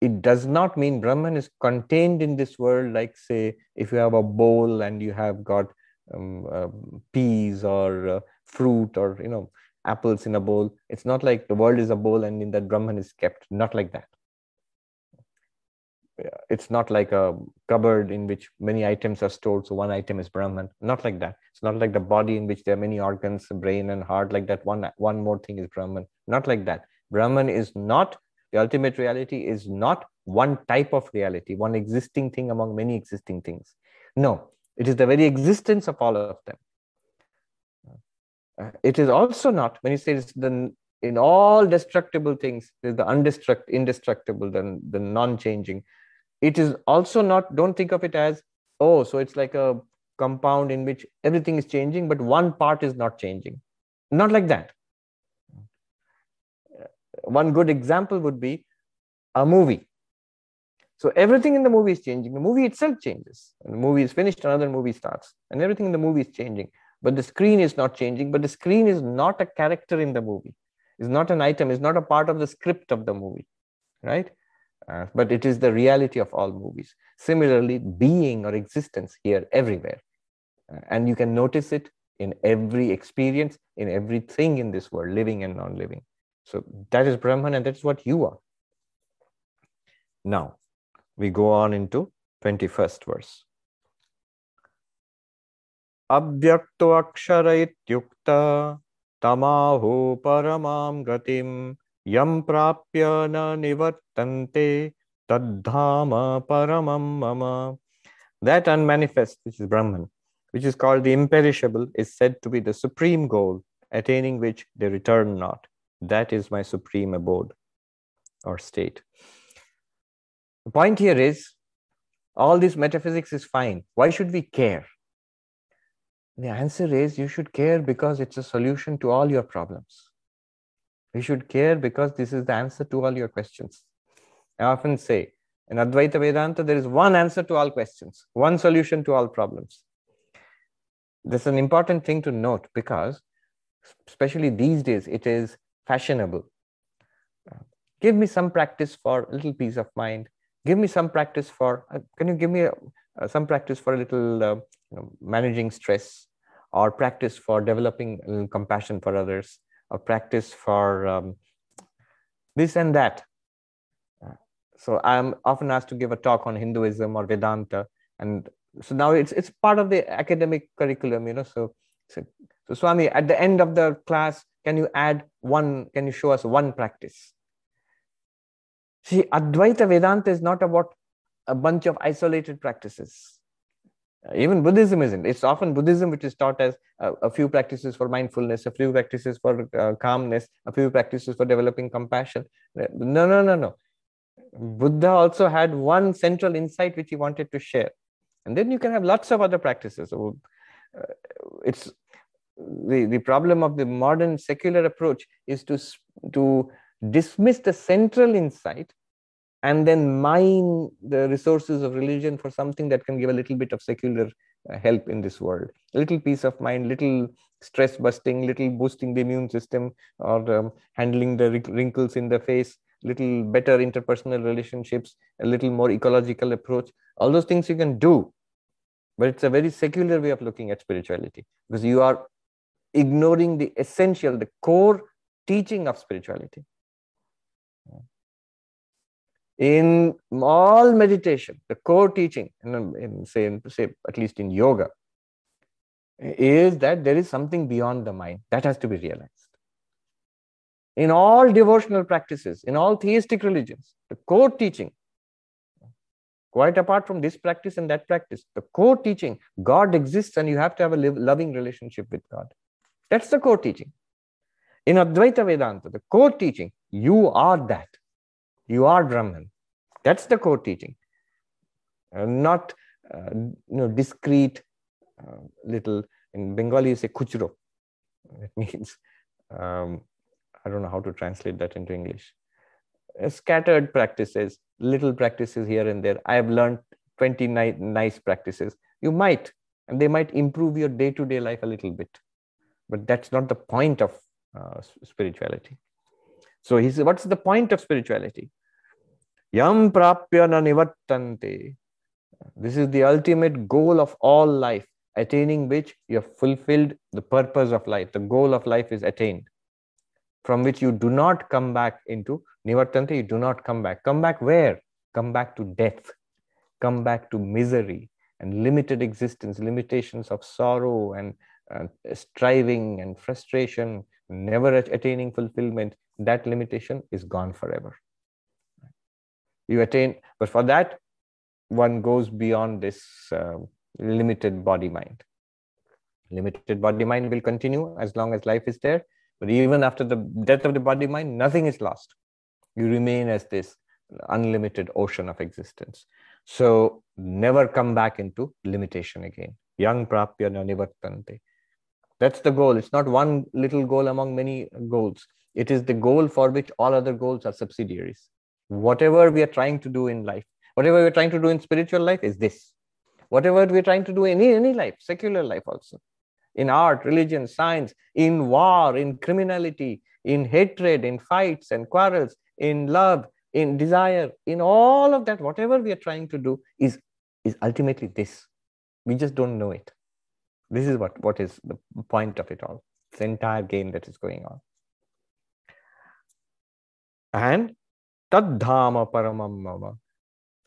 Speaker 1: it does not mean Brahman is contained in this world, like, say, if you have a bowl and you have got um, uh, peas or uh, fruit or, you know, apples in a bowl. It's not like the world is a bowl and in that Brahman is kept, not like that it's not like a cupboard in which many items are stored so one item is brahman. Not like that. It's not like the body in which there are many organs brain and heart like that. One one more thing is brahman. Not like that. Brahman is not the ultimate reality is not one type of reality one existing thing among many existing things. No it is the very existence of all of them. Uh, it is also not when he says the in all destructible things there's the undestruct indestructible the, the non-changing it is also not don't think of it as oh so it's like a compound in which everything is changing but one part is not changing. Not like that. Uh, one good example would be a movie. So everything in the movie is changing. The movie itself changes. And the movie is finished another movie starts and everything in the movie is changing. But the screen is not changing but the screen is not a character in the movie. Is not an item is not a part of the script of the movie right uh, but it is the reality of all movies. Similarly, being or existence here everywhere. Uh, and you can notice it in every experience, in everything in this world, living and non living. So that is Brahman, and that's what you are. Now, we go on into 21st verse. अव्यक्तो अक्षर इत्युक्त तमाहु परमां गतिम् यम प्राप्य न निवर्तन्ते तद्धाम paramam mama that unmanifest which is brahman which is called the imperishable is said to be the supreme goal attaining which they return not that is my supreme abode or state the point here is all this metaphysics is fine why should we care the answer is you should care because it's a solution to all your problems we should care because this is the answer to all your questions. I often say, in Advaita Vedanta, there is one answer to all questions, one solution to all problems. this is an important thing to note because especially these days it is fashionable. Uh, give me some practice for a little peace of mind. Give me some practice for uh, can you give me a, uh, some practice for a little uh, you know, managing stress or practice for developing compassion for others or practice for um, this and that? uh, so i'm often asked to give a talk on hinduism or vedanta. And so now it's it's part of the academic curriculum you know so so, so swami at the end of the class can you add one can you show us one practice? See advaita vedanta is not about a bunch of isolated practices. Even buddhism isn't. It's often buddhism which is taught as a, a few practices for mindfulness a few practices for uh, calmness a few practices for developing compassion. No no no no buddha also had one central insight which he wanted to share. And then you can have lots of other practices. So uh, it's the, the problem of the modern secular approach is to to dismiss the central insight and then mine the resources of religion for something that can give a little bit of secular uh, help in this world. A little peace of mind little stress busting little boosting the immune system or um, handling the wrinkles in the face little better interpersonal relationships a little more ecological approach all those things you can do but it's a very secular way of looking at spirituality because you are ignoring the essential the core teaching of spirituality in all meditation, the core teaching, in, in say, in, say at least in yoga, is that there is something beyond the mind that has to be realized. In all devotional practices, in all theistic religions, the core teaching, quite apart from this practice and that practice, the core teaching, God exists and you have to have a loving relationship with God. That's the core teaching. In Advaita Vedanta, the core teaching, you are that. You are Brahman. That's the core teaching. Uh, not uh, you know discrete uh, little in Bengali you say kuchro. It means um, I don't know how to translate that into English. Uh, scattered practices, little practices here and there. I have learned 20 ni- nice practices. You might, and they might improve your day-to-day life a little bit, but that's not the point of uh, spirituality. So he said, what's the point of spirituality? Yam prapya na nivattante. This is the ultimate goal of all life, attaining which you have fulfilled the purpose of life. The goal of life is attained, from which you do not come back into nivattante, you do not come back. Come back where? Come back to death, come back to misery and limited existence, limitations of sorrow and uh, striving and frustration, never attaining fulfillment, that limitation is gone forever. You attain, but for that, one goes beyond this uh, limited body mind. Limited body mind will continue as long as life is there, but even after the death of the body mind, nothing is lost. You remain as this unlimited ocean of existence. So never come back into limitation again. Yang prapya nivartante. That's the goal. It's not one little goal among many goals. It is the goal for which all other goals are subsidiaries. Whatever we are trying to do in life, whatever we're trying to do in spiritual life is this. Whatever we're trying to do in any, any life, secular life also, in art, religion, science, in war, in criminality, in hatred, in fights and quarrels, in love, in desire, in all of that, whatever we are trying to do is, is ultimately this. We just don't know it. This is what, what is the point of it all. It's the entire game that is going on. And Tadhama paramam.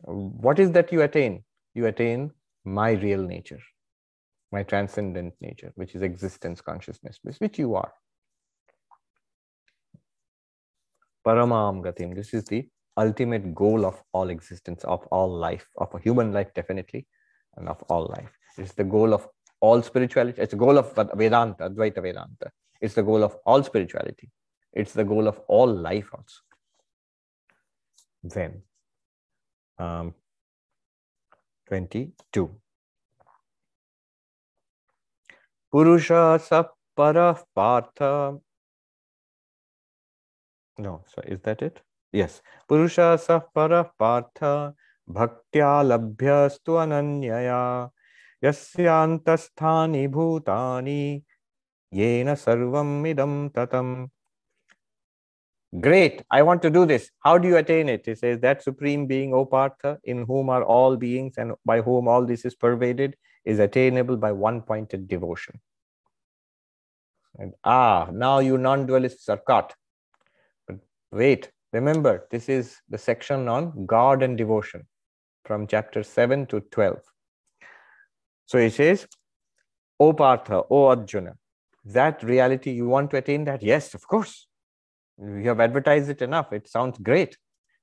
Speaker 1: What is that you attain? You attain my real nature, my transcendent nature, which is existence consciousness, which you are. Paramam gatim. This is the ultimate goal of all existence, of all life, of a human life, definitely, and of all life. It's the goal of all spirituality. It's the goal of Vedanta, Advaita Vedanta. It's the goal of all spirituality. It's the goal of all life also. Then, um, 22. Purusha sapara partha. No, so is that it? Yes. Purusha sapara partha bhaktya labhyastu ananyaya yasyantastani bhutani yena sarvam idam tatam. Great, I want to do this. How do you attain it? He says that supreme being, O Partha, in whom are all beings and by whom all this is pervaded, is attainable by one pointed devotion. And ah, now you non dualists are caught. But wait, remember, this is the section on God and devotion from chapter 7 to 12. So he says, O Partha, O Arjuna, that reality, you want to attain that? Yes, of course. You have advertised it enough. It sounds great.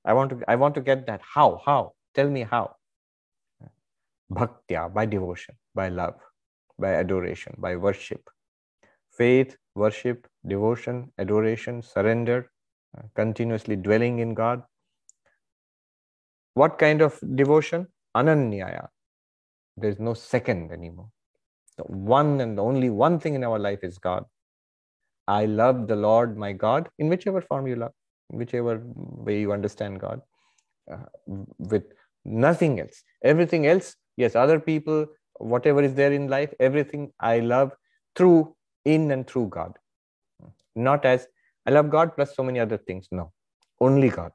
Speaker 1: I want to, I want to get that. How? How? Tell me how. Bhaktya, by devotion, by love, by adoration, by worship. Faith, worship, devotion, adoration, surrender, uh, continuously dwelling in God. What kind of devotion? Ananyaya. There's no second anymore. The one and only one thing in our life is God. I love the Lord my God in whichever form you love, whichever way you understand God, uh, with nothing else. Everything else, yes, other people, whatever is there in life, everything I love through, in and through God. Not as I love God plus so many other things. No, only God.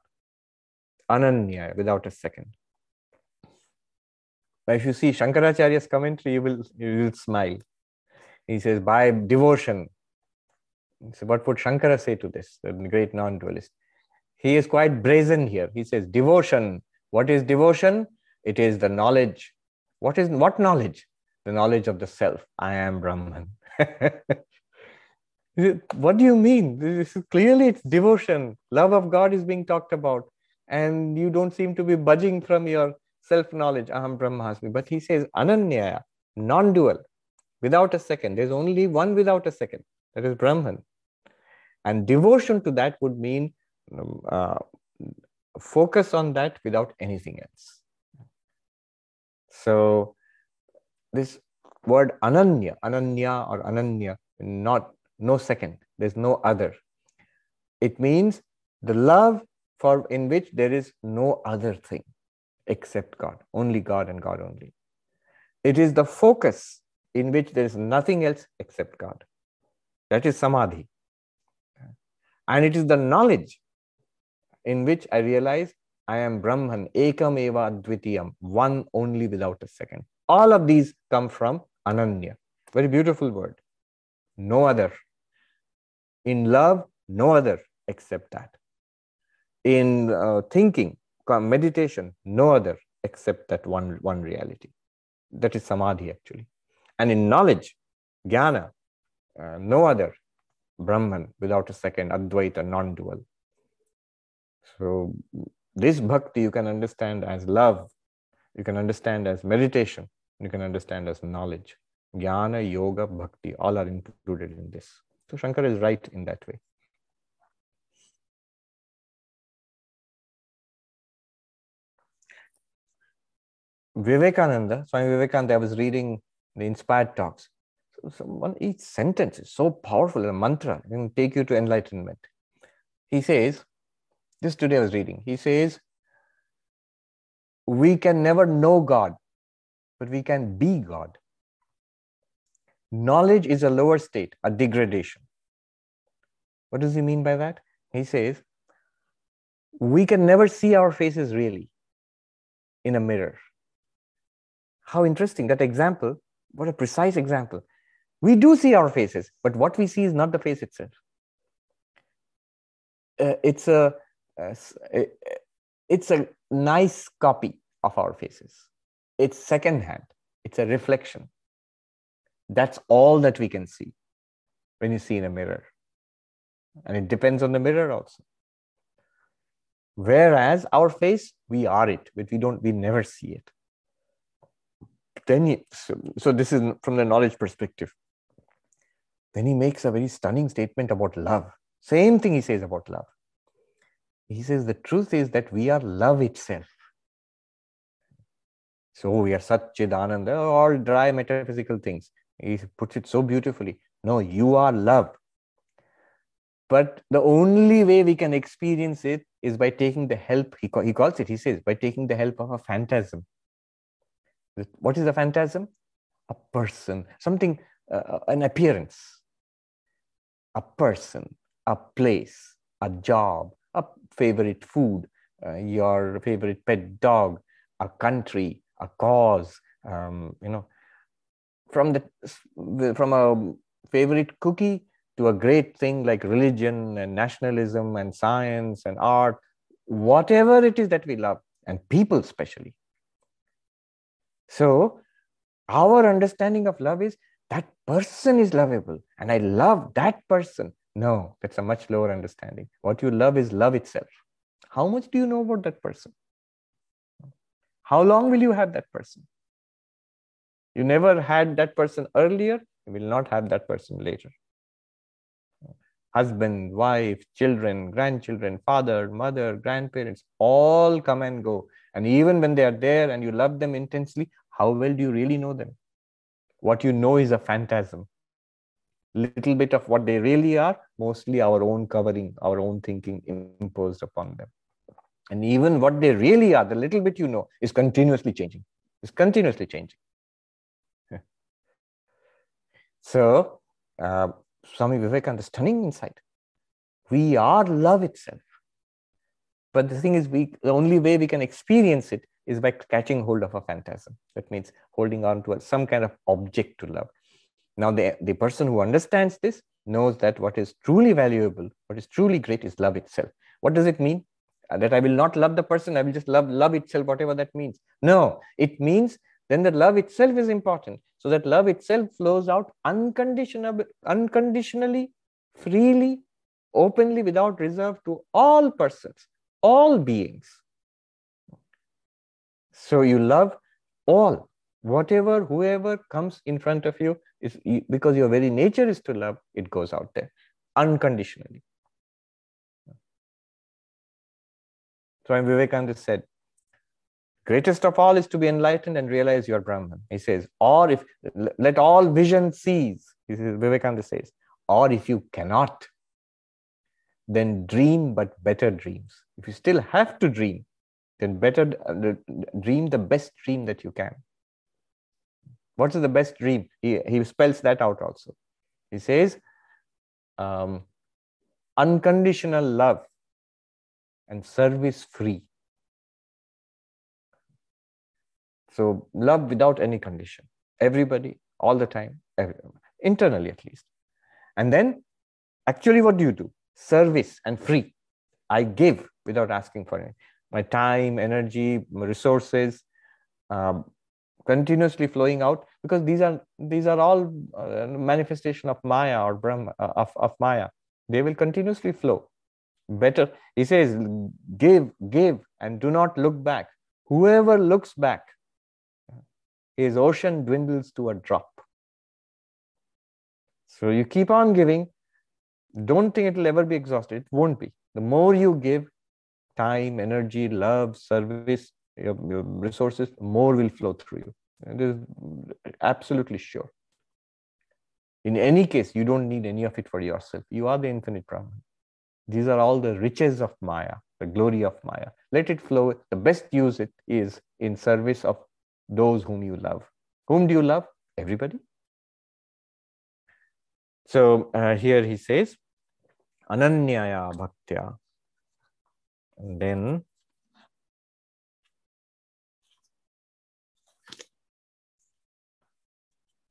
Speaker 1: Ananya, without a second. But if you see Shankaracharya's commentary, you will, you will smile. He says, by devotion, so what would Shankara say to this, the great non-dualist? He is quite brazen here. He says, devotion. What is devotion? It is the knowledge. What is what knowledge? The knowledge of the self. I am Brahman. what do you mean? This is, clearly it's devotion. Love of God is being talked about. And you don't seem to be budging from your self-knowledge. Aham Brahmasmi. But he says, Ananya, non-dual, without a second. There's only one without a second. That is Brahman. And devotion to that would mean um, uh, focus on that without anything else. So, this word ananya, ananya or ananya, not no second, there's no other. It means the love for in which there is no other thing except God, only God and God only. It is the focus in which there is nothing else except God. That is samadhi. And it is the knowledge in which I realize I am Brahman, Ekam Eva Advitiyam, one only without a second. All of these come from Ananya. Very beautiful word. No other. In love, no other except that. In uh, thinking, meditation, no other except that one, one reality. That is samadhi actually. And in knowledge, jnana, uh, no other Brahman without a second, Advaita, non dual. So, this bhakti you can understand as love, you can understand as meditation, you can understand as knowledge. Jnana, yoga, bhakti, all are included in this. So, Shankara is right in that way. Vivekananda, Swami Vivekananda, I was reading the inspired talks so one each sentence is so powerful, a mantra can take you to enlightenment. He says, this today I was reading, he says, we can never know God, but we can be God. Knowledge is a lower state, a degradation. What does he mean by that? He says, we can never see our faces really in a mirror. How interesting that example. What a precise example. We do see our faces, but what we see is not the face itself. Uh, it's a uh, it's a nice copy of our faces. It's secondhand. It's a reflection. That's all that we can see when you see in a mirror, and it depends on the mirror also. Whereas our face, we are it, but we don't. We never see it. Then, he, so, so this is from the knowledge perspective then he makes a very stunning statement about love. Same thing he says about love. He says the truth is that we are love itself. So we are Satchidananda, all dry metaphysical things. He puts it so beautifully. No, you are love. But the only way we can experience it is by taking the help, he, he calls it, he says, by taking the help of a phantasm. What is a phantasm? a person, something, uh, uh, an appearance, a person, a place, a job, a favorite food, uh, your favorite pet dog, a country, a cause, um, you know, from the from a favorite cookie to a great thing like religion and nationalism and science and art, whatever it is that we love, and people especially. So, our understanding of love is that person is lovable and I love that person. No, that's a much lower understanding. What you love is love itself. How much do you know about that person? How long will you have that person? You never had that person earlier, you will not have that person later husband, wife, children, grandchildren, father, mother, grandparents, all come and go. And even when they are there and you love them intensely, how well do you really know them? What you know is a phantasm. Little bit of what they really are, mostly our own covering, our own thinking imposed upon them. And even what they really are, the little bit you know, is continuously changing. Is continuously changing. so, uh, Swami Vivekananda, stunning insight. We are love itself. But the thing is, we the only way we can experience it is by catching hold of a phantasm. That means holding on to some kind of object to love. Now, the, the person who understands this knows that what is truly valuable, what is truly great is love itself. What does it mean? Uh, that I will not love the person, I will just love love itself, whatever that means. No, it means then the love itself is important. So that love itself flows out unconditionally, unconditionally, freely, openly, without reserve to all persons, all beings. So you love all, whatever, whoever comes in front of you, because your very nature is to love, it goes out there unconditionally. Swami Vivekananda said, Greatest of all is to be enlightened and realize you are Brahman. He says, or if let all vision cease, he says, Vivekananda says, or if you cannot, then dream but better dreams. If you still have to dream, then better uh, dream the best dream that you can. What is the best dream? He, he spells that out also. He says, um, unconditional love and service free So love without any condition, everybody, all the time, internally at least. And then actually, what do you do? Service and free. I give without asking for anything. My time, energy, my resources, um, continuously flowing out because these are these are all uh, manifestation of Maya or Brahma uh, of, of Maya. They will continuously flow. Better, he says, give, give, and do not look back. Whoever looks back his ocean dwindles to a drop. So you keep on giving. Don't think it will ever be exhausted. It won't be. The more you give time, energy, love, service, your, your resources, more will flow through you. It is absolutely sure. In any case, you don't need any of it for yourself. You are the infinite Brahman. These are all the riches of Maya, the glory of Maya. Let it flow. The best use it is in service of those whom you love. Whom do you love? Everybody. So uh, here he says, Ananyaya Bhaktya. And then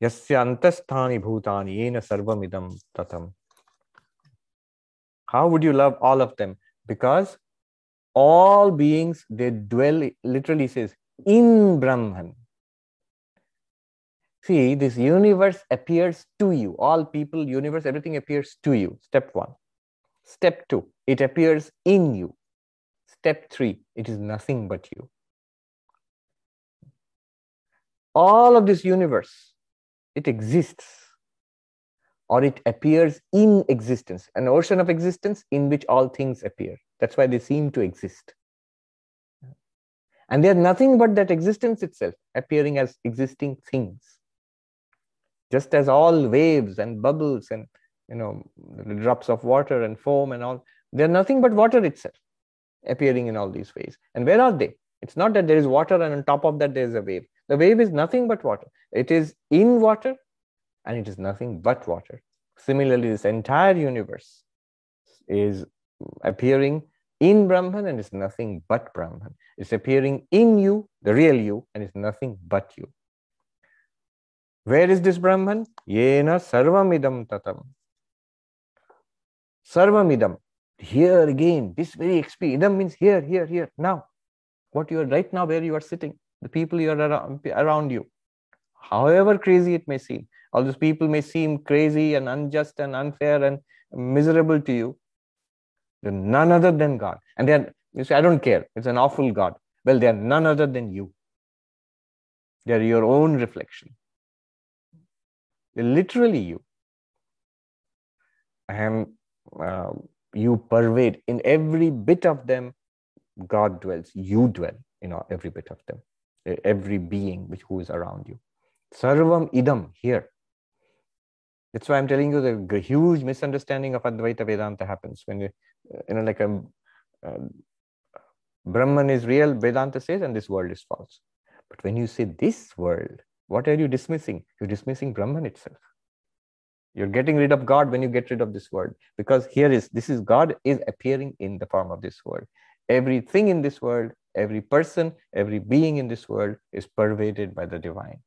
Speaker 1: यस्य अंतस्थानि भूतानि येन सर्वमिदं tatam. How would you love all of them? Because all beings, they dwell, literally says, in Brahman. See, this universe appears to you. All people, universe, everything appears to you. Step one. Step two, it appears in you. Step three, it is nothing but you. All of this universe, it exists or it appears in existence, an ocean of existence in which all things appear. That's why they seem to exist. And they are nothing but that existence itself appearing as existing things. Just as all waves and bubbles and you know drops of water and foam and all, they're nothing but water itself appearing in all these ways. And where are they? It's not that there is water and on top of that there is a wave. The wave is nothing but water. It is in water and it is nothing but water. Similarly, this entire universe is appearing in Brahman and is nothing but Brahman. It's appearing in you, the real you, and is nothing but you. Where is this Brahman? Yena sarvamidam tatam. Sarvamidam. Here again, this very experience. Idam means here, here, here, now. What you are right now, where you are sitting, the people you are around, around you. However crazy it may seem, all those people may seem crazy and unjust and unfair and miserable to you. They're none other than God. And they're, you say, I don't care. It's an awful God. Well, they're none other than you. They're your own reflection. They're literally you. And uh, you pervade in every bit of them, God dwells. You dwell in every bit of them, every being which who is around you. Sarvam idam here. That's why I'm telling you the huge misunderstanding of Advaita Vedanta happens when you, you know, like a, uh, Brahman is real, Vedanta says, and this world is false. But when you say this world, what are you dismissing? You're dismissing Brahman itself. You're getting rid of God when you get rid of this world. Because here is this is God is appearing in the form of this world. Everything in this world, every person, every being in this world is pervaded by the divine.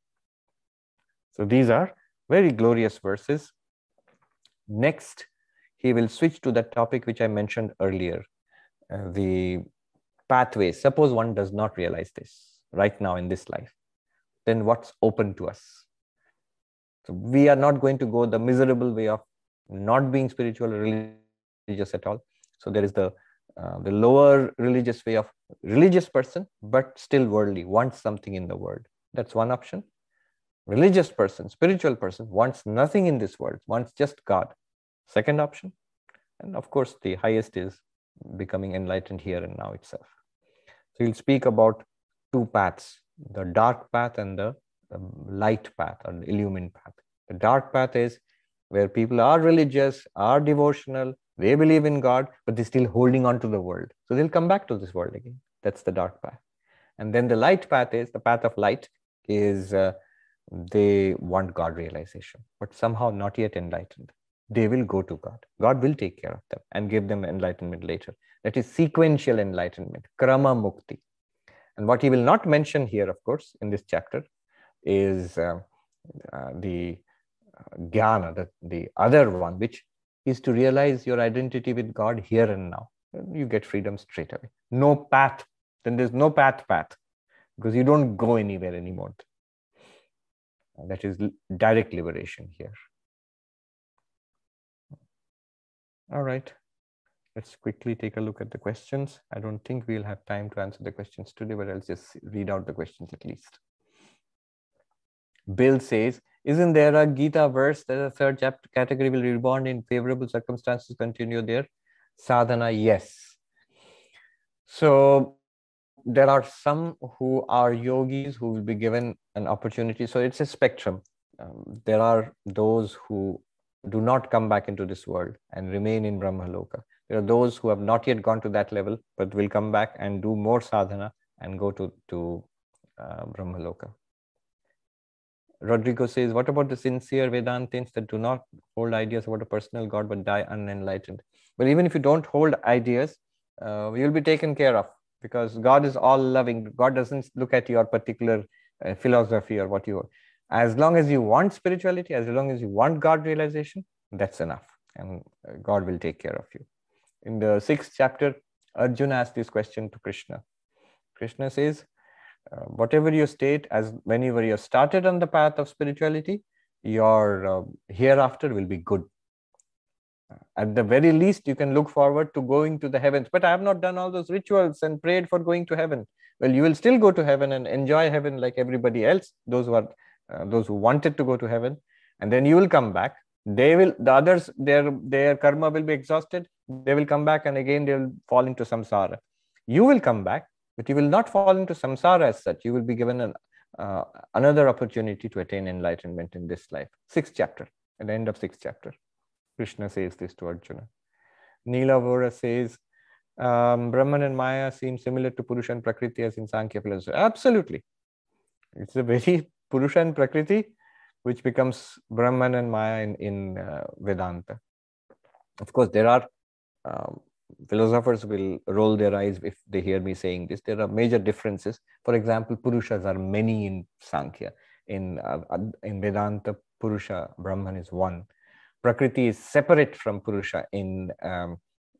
Speaker 1: So these are very glorious verses. Next, he will switch to that topic which I mentioned earlier uh, the pathways. Suppose one does not realize this right now in this life, then what's open to us? So we are not going to go the miserable way of not being spiritual or religious at all. So there is the uh, the lower religious way of religious person, but still worldly, wants something in the world. That's one option religious person, spiritual person, wants nothing in this world, wants just God. Second option. And of course, the highest is becoming enlightened here and now itself. So he'll speak about two paths the dark path and the, the light path or the illumined path. The dark path is where people are religious, are devotional, they believe in God, but they're still holding on to the world. So they'll come back to this world again. That's the dark path. And then the light path is the path of light, is uh, they want God realization, but somehow not yet enlightened. They will go to God. God will take care of them and give them enlightenment later. That is sequential enlightenment, krama mukti. And what he will not mention here, of course, in this chapter, is uh, uh, the uh, jnana, the, the other one, which is to realize your identity with God here and now. You get freedom straight away. No path, then there's no path path because you don't go anywhere anymore that is direct liberation here. All right, let's quickly take a look at the questions. I don't think we'll have time to answer the questions today, but I'll just read out the questions at least. Bill says, isn't there a Gita verse that the third chapter category will rebound in favorable circumstances, continue there? Sadhana, yes. So there are some who are yogis who will be given an opportunity. So it's a spectrum. Um, there are those who do not come back into this world and remain in Brahmaloka. There are those who have not yet gone to that level, but will come back and do more sadhana and go to, to uh, Brahmaloka. Rodrigo says, What about the sincere Vedantins that do not hold ideas about a personal God but die unenlightened? Well, even if you don't hold ideas, uh, you'll be taken care of because God is all loving. God doesn't look at your particular uh, philosophy or what you are. as long as you want spirituality, as long as you want God realization, that's enough. And uh, God will take care of you. In the sixth chapter, Arjuna asked this question to Krishna. Krishna says, uh, whatever your state, as whenever you started on the path of spirituality, your uh, hereafter will be good. At the very least you can look forward to going to the heavens. But i have not done all those rituals and prayed for going to heaven. Well you will still go to heaven and enjoy heaven like everybody else those who are uh, those who wanted to go to heaven. And then you will come back. They will the others their their karma will be exhausted. They will come back and again they will fall into samsara. You will come back but you will not fall into samsara as such you will be given an, uh, another opportunity to attain enlightenment in this life sixth chapter at the end of sixth chapter Krishna says this to Arjuna. Neela says, um, Brahman and Maya seem similar to Purusha and Prakriti as in Sankhya philosophy. Absolutely. It's a very Purusha and Prakriti, which becomes Brahman and Maya in, in uh, Vedanta. Of course, there are um, philosophers will roll their eyes if they hear me saying this. There are major differences. For example, Purushas are many in Sankhya. In, uh, in Vedanta, Purusha, Brahman is one. Prakriti is separate from Purusha in um,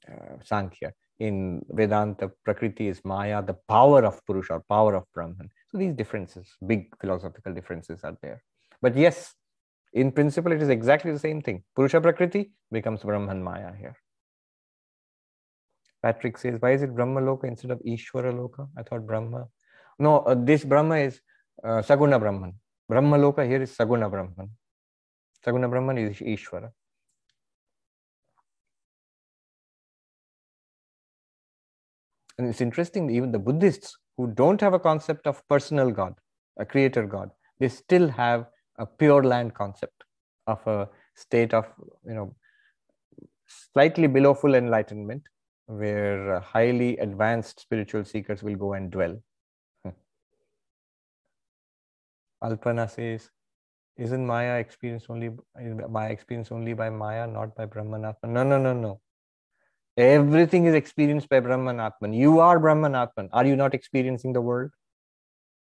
Speaker 1: uh, Sankhya. In Vedanta, Prakriti is Maya, the power of Purusha, or power of Brahman. So these differences, big philosophical differences are there. But yes, in principle, it is exactly the same thing. Purusha Prakriti becomes Brahman Maya here. Patrick says, why is it Brahma Loka instead of Ishwara Loka? I thought Brahma. No, uh, this Brahma is uh, Saguna Brahman. Brahma Loka here is Saguna Brahman. Saguna Brahman is Ishwara. And it's interesting, even the Buddhists who don't have a concept of personal God, a creator God, they still have a pure land concept of a state of, you know, slightly below full enlightenment, where highly advanced spiritual seekers will go and dwell. Hmm. Alpana says, isn't Maya experienced only Maya experience only by Maya, not by Brahman Atman? No, no, no, no. Everything is experienced by Brahman Atman. You are Brahman Atman. Are you not experiencing the world?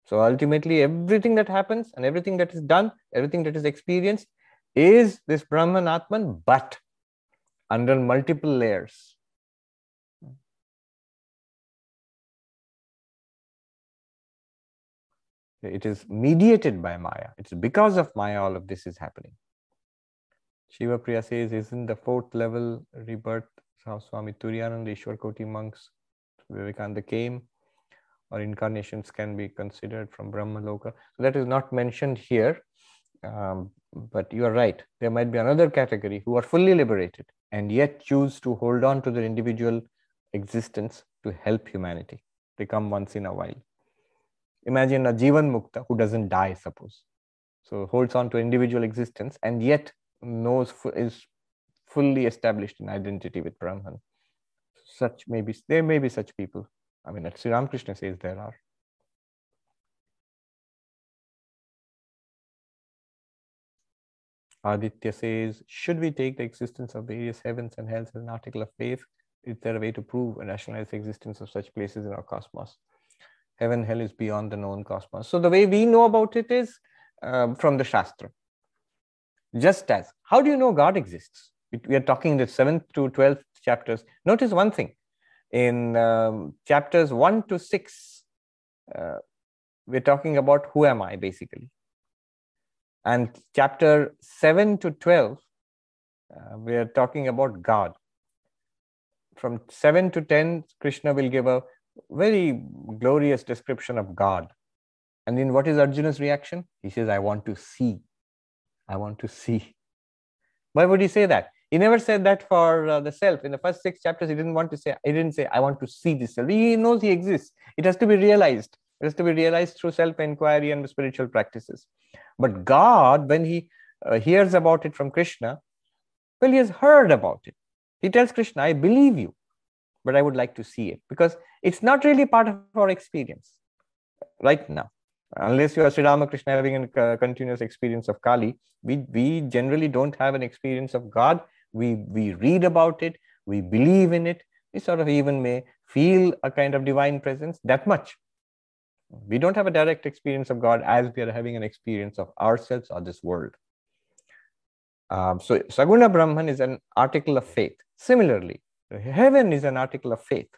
Speaker 1: So ultimately, everything that happens and everything that is done, everything that is experienced is this Brahman Atman, but under multiple layers. It is mediated by Maya. It's because of Maya all of this is happening. Shiva Priya says, isn't the fourth level rebirth how Swami Turiyananda, Ishwar Koti monks, Vivekananda came, or incarnations can be considered from Brahma Loka. So that is not mentioned here, um, but you are right. There might be another category who are fully liberated and yet choose to hold on to their individual existence to help humanity. They come once in a while. Imagine a Jivan Mukta who doesn't die, suppose. So holds on to individual existence and yet knows is fully established in identity with Brahman. Such maybe there may be such people. I mean, Sri Ramakrishna says there are. Aditya says, should we take the existence of various heavens and hells as an article of faith? Is there a way to prove and rationalize the existence of such places in our cosmos? Heaven, hell is beyond the known cosmos. So the way we know about it is um, from the Shastra. Just as, how do you know God exists? we are talking the 7th to 12th chapters. Notice one thing in um, chapters 1 to 6, uh, we're talking about who am I basically. And chapter 7 to 12, uh, we are talking about God. From 7 to 10, Krishna will give a very glorious description of God. And then what is Arjuna's reaction? He says, I want to see. I want to see. Why would he say that? He never said that for uh, the self. In the first six chapters, he didn't want to say, he didn't say, I want to see this self. He knows he exists. It has to be realized. It has to be realized through self inquiry and spiritual practices. But God, when he uh, hears about it from Krishna, well, he has heard about it. He tells Krishna, I believe you, but I would like to see it because it's not really part of our experience right now. Unless you are Sri Ramakrishna having a continuous experience of Kali, we, we generally don't have an experience of God. We we read about it we believe in it. We sort of even may feel a kind of divine presence that much. We don't have a direct experience of god as we are having an experience of ourselves or this world. Um, so saguna brahman is an article of faith. Similarly heaven is an article of faith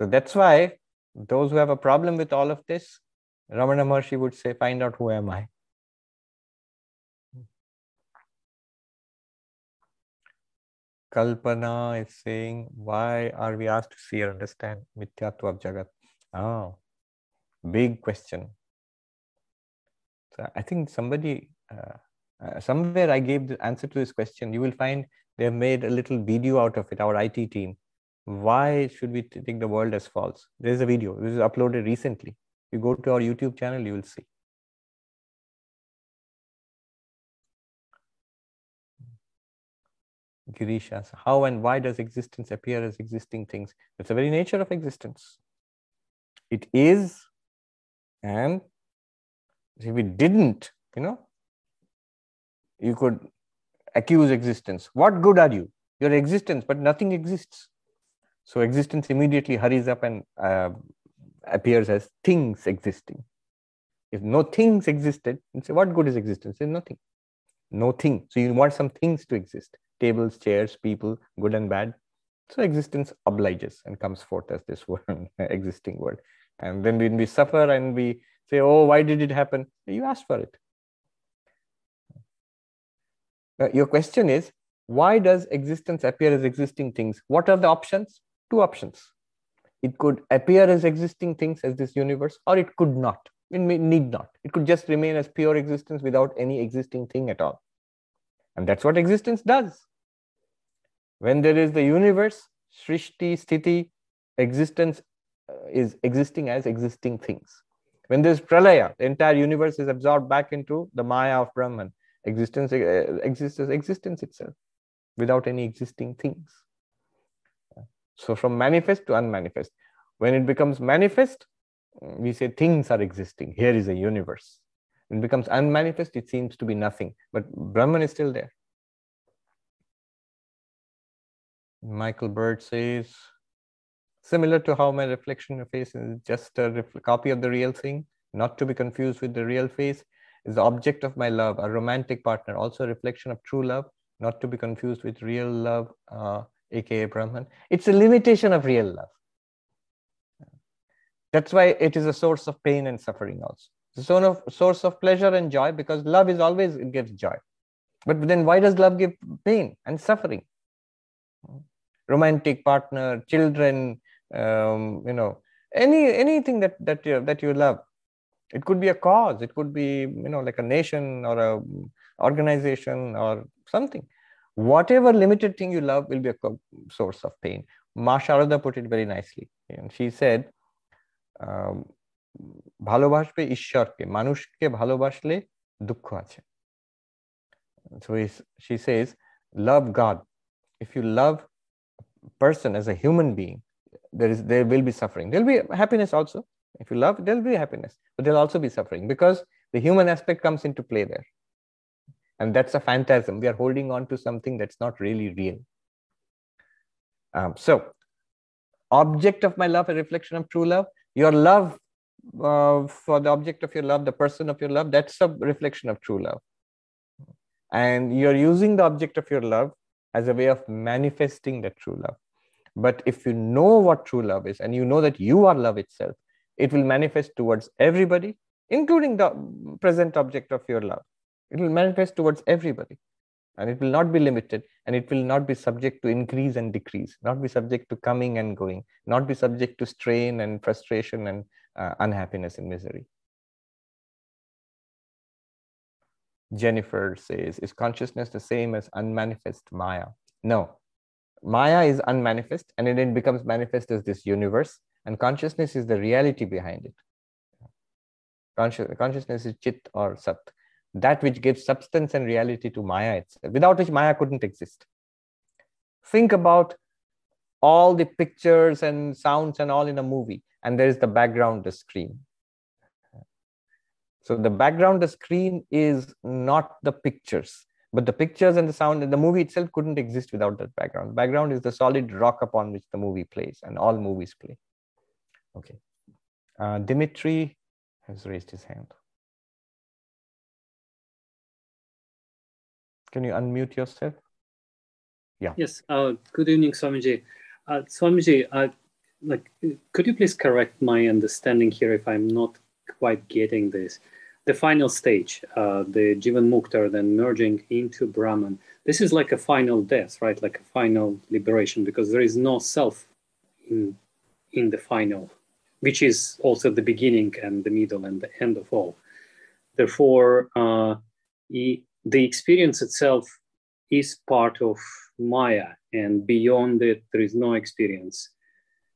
Speaker 1: so that's why those who have a problem with all of this ramana maharshi would say find out who am i Kalpana is saying, why are we asked to see or understand Mithyatva of Jagat? Oh, big question. So I think somebody, uh, uh, somewhere I gave the answer to this question. You will find they have made a little video out of it, our IT team. Why should we take the world as false? There is a video. This is uploaded recently. You go to our YouTube channel, you will see. Girish asks, how and why does existence appear as existing things? It's the very nature of existence. It is And if it didn't, you know, you could accuse existence. What good are you? Your existence, but nothing exists. So existence immediately hurries up and uh, appears as things existing. If no things existed, say, what good is existence? There's nothing. No thing. So you want some things to exist. Tables, chairs, people, good and bad. So existence obliges and comes forth as this one existing world. And then when we suffer and we say, oh, why did it happen? You asked for it. Your question is, why does existence appear as existing things? What are the options? Two options. It could appear as existing things as this universe, or it could not. It may, need not. It could just remain as pure existence without any existing thing at all. And that's what existence does. When there is the universe, Srishti, Sthiti, existence uh, is existing as existing things. When there's Pralaya, the entire universe is absorbed back into the Maya of Brahman. Existence uh, exists as existence itself without any existing things. So from manifest to unmanifest. When it becomes manifest, we say things are existing. Here is a universe. When it becomes unmanifest, it seems to be nothing. But Brahman is still there. Michael Bird says, similar to how my reflection of face is just a copy of the real thing, not to be confused with the real face, is the object of my love, a romantic partner, also a reflection of true love, not to be confused with real love, uh, aka Brahman. It's a limitation of real love. That's why it is a source of pain and suffering also. It's a source of pleasure and joy because love is always, it gives joy. But then why does love give pain and suffering? Romantic partner, children, um, you know, any anything that that you that you love. It could be a cause. It could be you know like a nation or a organization or something whatever limited thing you love will be a source of pain. Ma Sharada put it very nicely. And she said, ভালোবাসবে ঈশ্বরকে মানুষকে ভালোবাসলে দুঃখ আছে so she says love god if you love a person as a human being there is there will be suffering there'll be happiness also if you love there'll be happiness but there'll also be suffering because the human aspect comes into play there and that's a phantasm. We are holding on to something that's not really real. Um, so object of my love a reflection of true love. Your love uh, for the object of your love the person of your love that's a reflection of true love. And you're using the object of your love as a way of manifesting that true love. But if you know what true love is and you know that you are love itself it will manifest towards everybody including the present object of your love it will manifest towards everybody and it will not be limited and it will not be subject to increase and decrease not be subject to coming and going not be subject to strain and frustration and uh, unhappiness and misery. Jennifer says is consciousness the same as unmanifest maya? No. Maya is unmanifest and then it becomes manifest as this universe and consciousness is the reality behind it. Conscious, consciousness is chit or sat that which gives substance and reality to Maya itself, without which Maya couldn't exist. Think about all the pictures and sounds and all in a movie, and there is the background, the screen. So the background, the screen is not the pictures, but the pictures and the sound and the movie itself couldn't exist without that background. Background is the solid rock upon which the movie plays, and all movies play. Okay. Uh, Dimitri has raised his hand. Can you unmute yourself?
Speaker 2: Yeah. Yes. Uh, good evening, Swamiji. Uh, Swamiji, uh, like, could you please correct my understanding here if I'm not quite getting this? The final stage, uh, the Jivan Mukta, then merging into Brahman. This is like a final death, right? Like a final liberation, because there is no self in in the final, which is also the beginning and the middle and the end of all. Therefore, uh, he, the experience itself is part of Maya, and beyond it, there is no experience.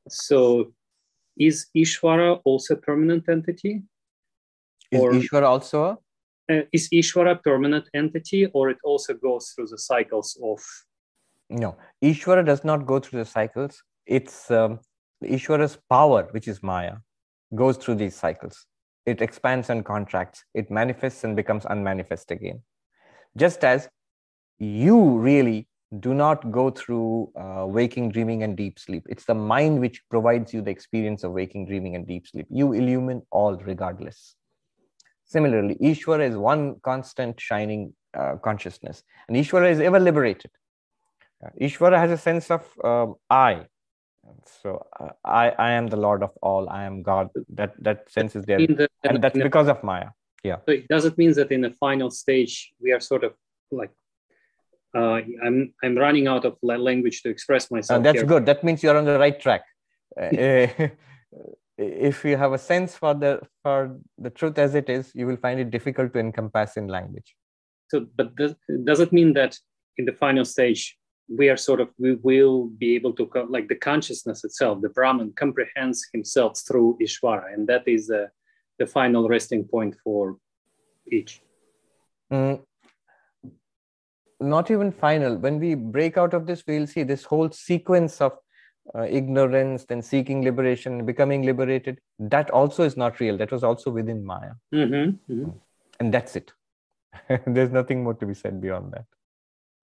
Speaker 2: So, is Ishvara also a permanent entity?
Speaker 1: Is or, Ishvara also?
Speaker 2: Uh, is Ishvara a permanent entity, or it also goes through the cycles of?
Speaker 1: No, Ishvara does not go through the cycles. It's um, Ishvara's power, which is Maya, goes through these cycles. it expands and contracts, it manifests and becomes unmanifest again. Just as you really do not go through uh, waking, dreaming, and deep sleep. It's the mind which provides you the experience of waking, dreaming, and deep sleep. You illumine all regardless. Similarly, Ishvara is one constant shining uh, consciousness, and Ishvara is ever liberated. Uh, Ishvara has a sense of um, I. So uh, I, I am the Lord of all. I am God. That that sense is there, the, and that's because of Maya. Yeah.
Speaker 2: So does it mean that in the final stage we are sort of like uh, I'm I'm running out of language to express myself.
Speaker 1: Uh, that's here. good. That means you're on the right track. Uh, if you have a sense for the for the truth as it is, you will find it difficult to encompass in language.
Speaker 2: So, but does, does it mean that in the final stage we are sort of we will be able to like the consciousness itself, the Brahman comprehends himself through Ishvara, and that is uh, the final resting point for each.
Speaker 1: Mm, not even final. When we break out of this, we'll see this whole sequence of uh, ignorance, then seeking liberation, becoming liberated. That also is not real. That was also within Maya.
Speaker 2: Mm-hmm, mm-hmm.
Speaker 1: And that's it. There's nothing more to be said beyond that.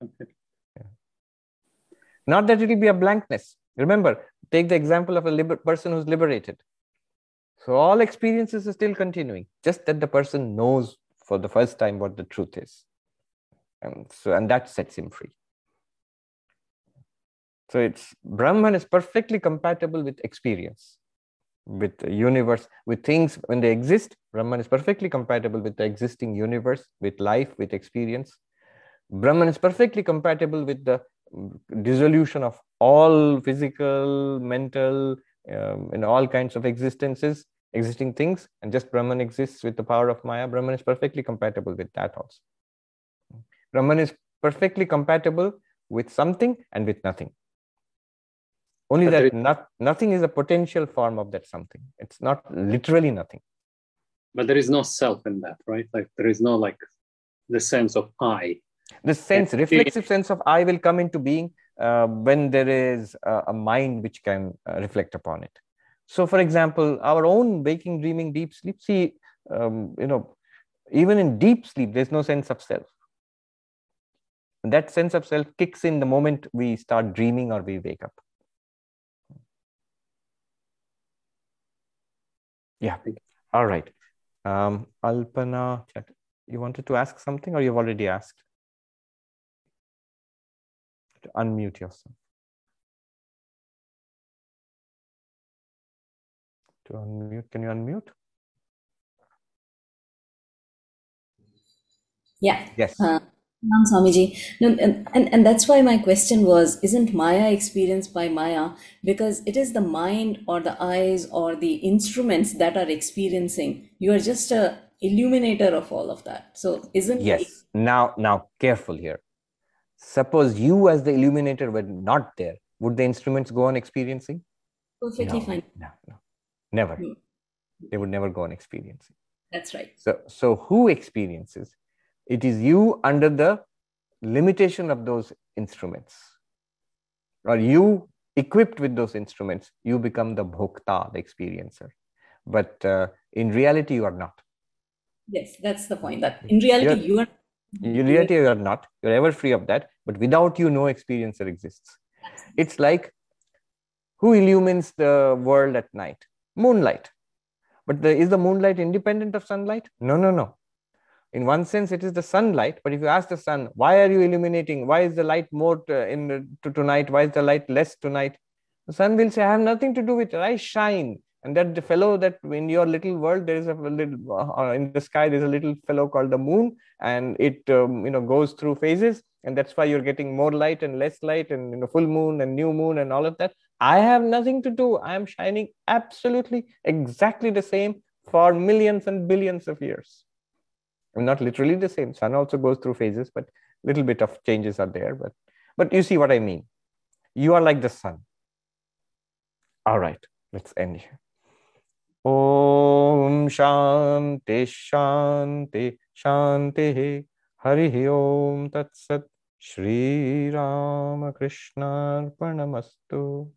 Speaker 1: Okay. Yeah. Not that it will be a blankness. Remember, take the example of a liber- person who's liberated. So all experiences are still continuing, just that the person knows for the first time what the truth is. And so and that sets him free. So it's brahman is perfectly compatible with experience with the universe with things when they exist. Brahman is perfectly compatible with the existing universe with life with experience. Brahman is perfectly compatible with the dissolution of all physical mental um, and all kinds of existences existing things and just brahman exists with the power of maya brahman is perfectly compatible with that also Brahman is perfectly compatible with something and with nothing. Only but that not, nothing is a potential form of that something. It's not literally nothing.
Speaker 2: But there is no self in that, right? Like there is no like the sense of I.
Speaker 1: The sense, reflexive sense of I will come into being uh, when there is a, a mind which can uh, reflect upon it. So, for example, our own waking, dreaming, deep sleep, see, um, you know, even in deep sleep, there's no sense of self. That sense of self kicks in the moment we start dreaming or we wake up. Yeah. All right. Um alpana you wanted to ask something or you've already asked? To unmute yourself to unmute can you unmute
Speaker 3: yeah
Speaker 1: yes
Speaker 3: uh, Ram Swamiji. No, and, and, and that's why my question was Isn't Maya experienced by Maya? Because it is the mind or the eyes or the instruments that are experiencing. You are just a illuminator of all of that. So isn't
Speaker 1: Yes. It... Now now careful here. Suppose you as the illuminator were not there, would the instruments go on experiencing?
Speaker 3: Perfectly
Speaker 1: no,
Speaker 3: fine.
Speaker 1: No, no. Never. No. They would never go on experiencing.
Speaker 3: That's right.
Speaker 1: So so who experiences? It is you under the limitation of those instruments. Or you equipped with those instruments, you become the bhokta, the experiencer. But uh, in reality, you are not.
Speaker 3: Yes, that's the point. That in reality, You're, you are.
Speaker 1: In reality, you are not. You're ever free of that. But without you, no experiencer exists. It's like who illumines the world at night? Moonlight. But the, is the moonlight independent of sunlight? No, no, no. In one sense it is the sunlight but if you ask the sun why are you illuminating? Why is the light more in to tonight? Why is the light less tonight? The sun will say i have nothing to do with it. I shine. And that the fellow that in your little world there is a little uh, in the sky there's a little fellow called the moon and it um, you know goes through phases and that's why you're getting more light and less light and you know full moon and new moon and all of that i have nothing to do i am shining absolutely exactly the same for millions and billions of years I'm not literally the same. Sun also goes through phases, but little bit of changes are there. But but you see what I mean. You are like the sun. All right, let's end here. Om Shanti Shanti Shanti Hari Om Tat Sat Shri Ramakrishna Arpanamastu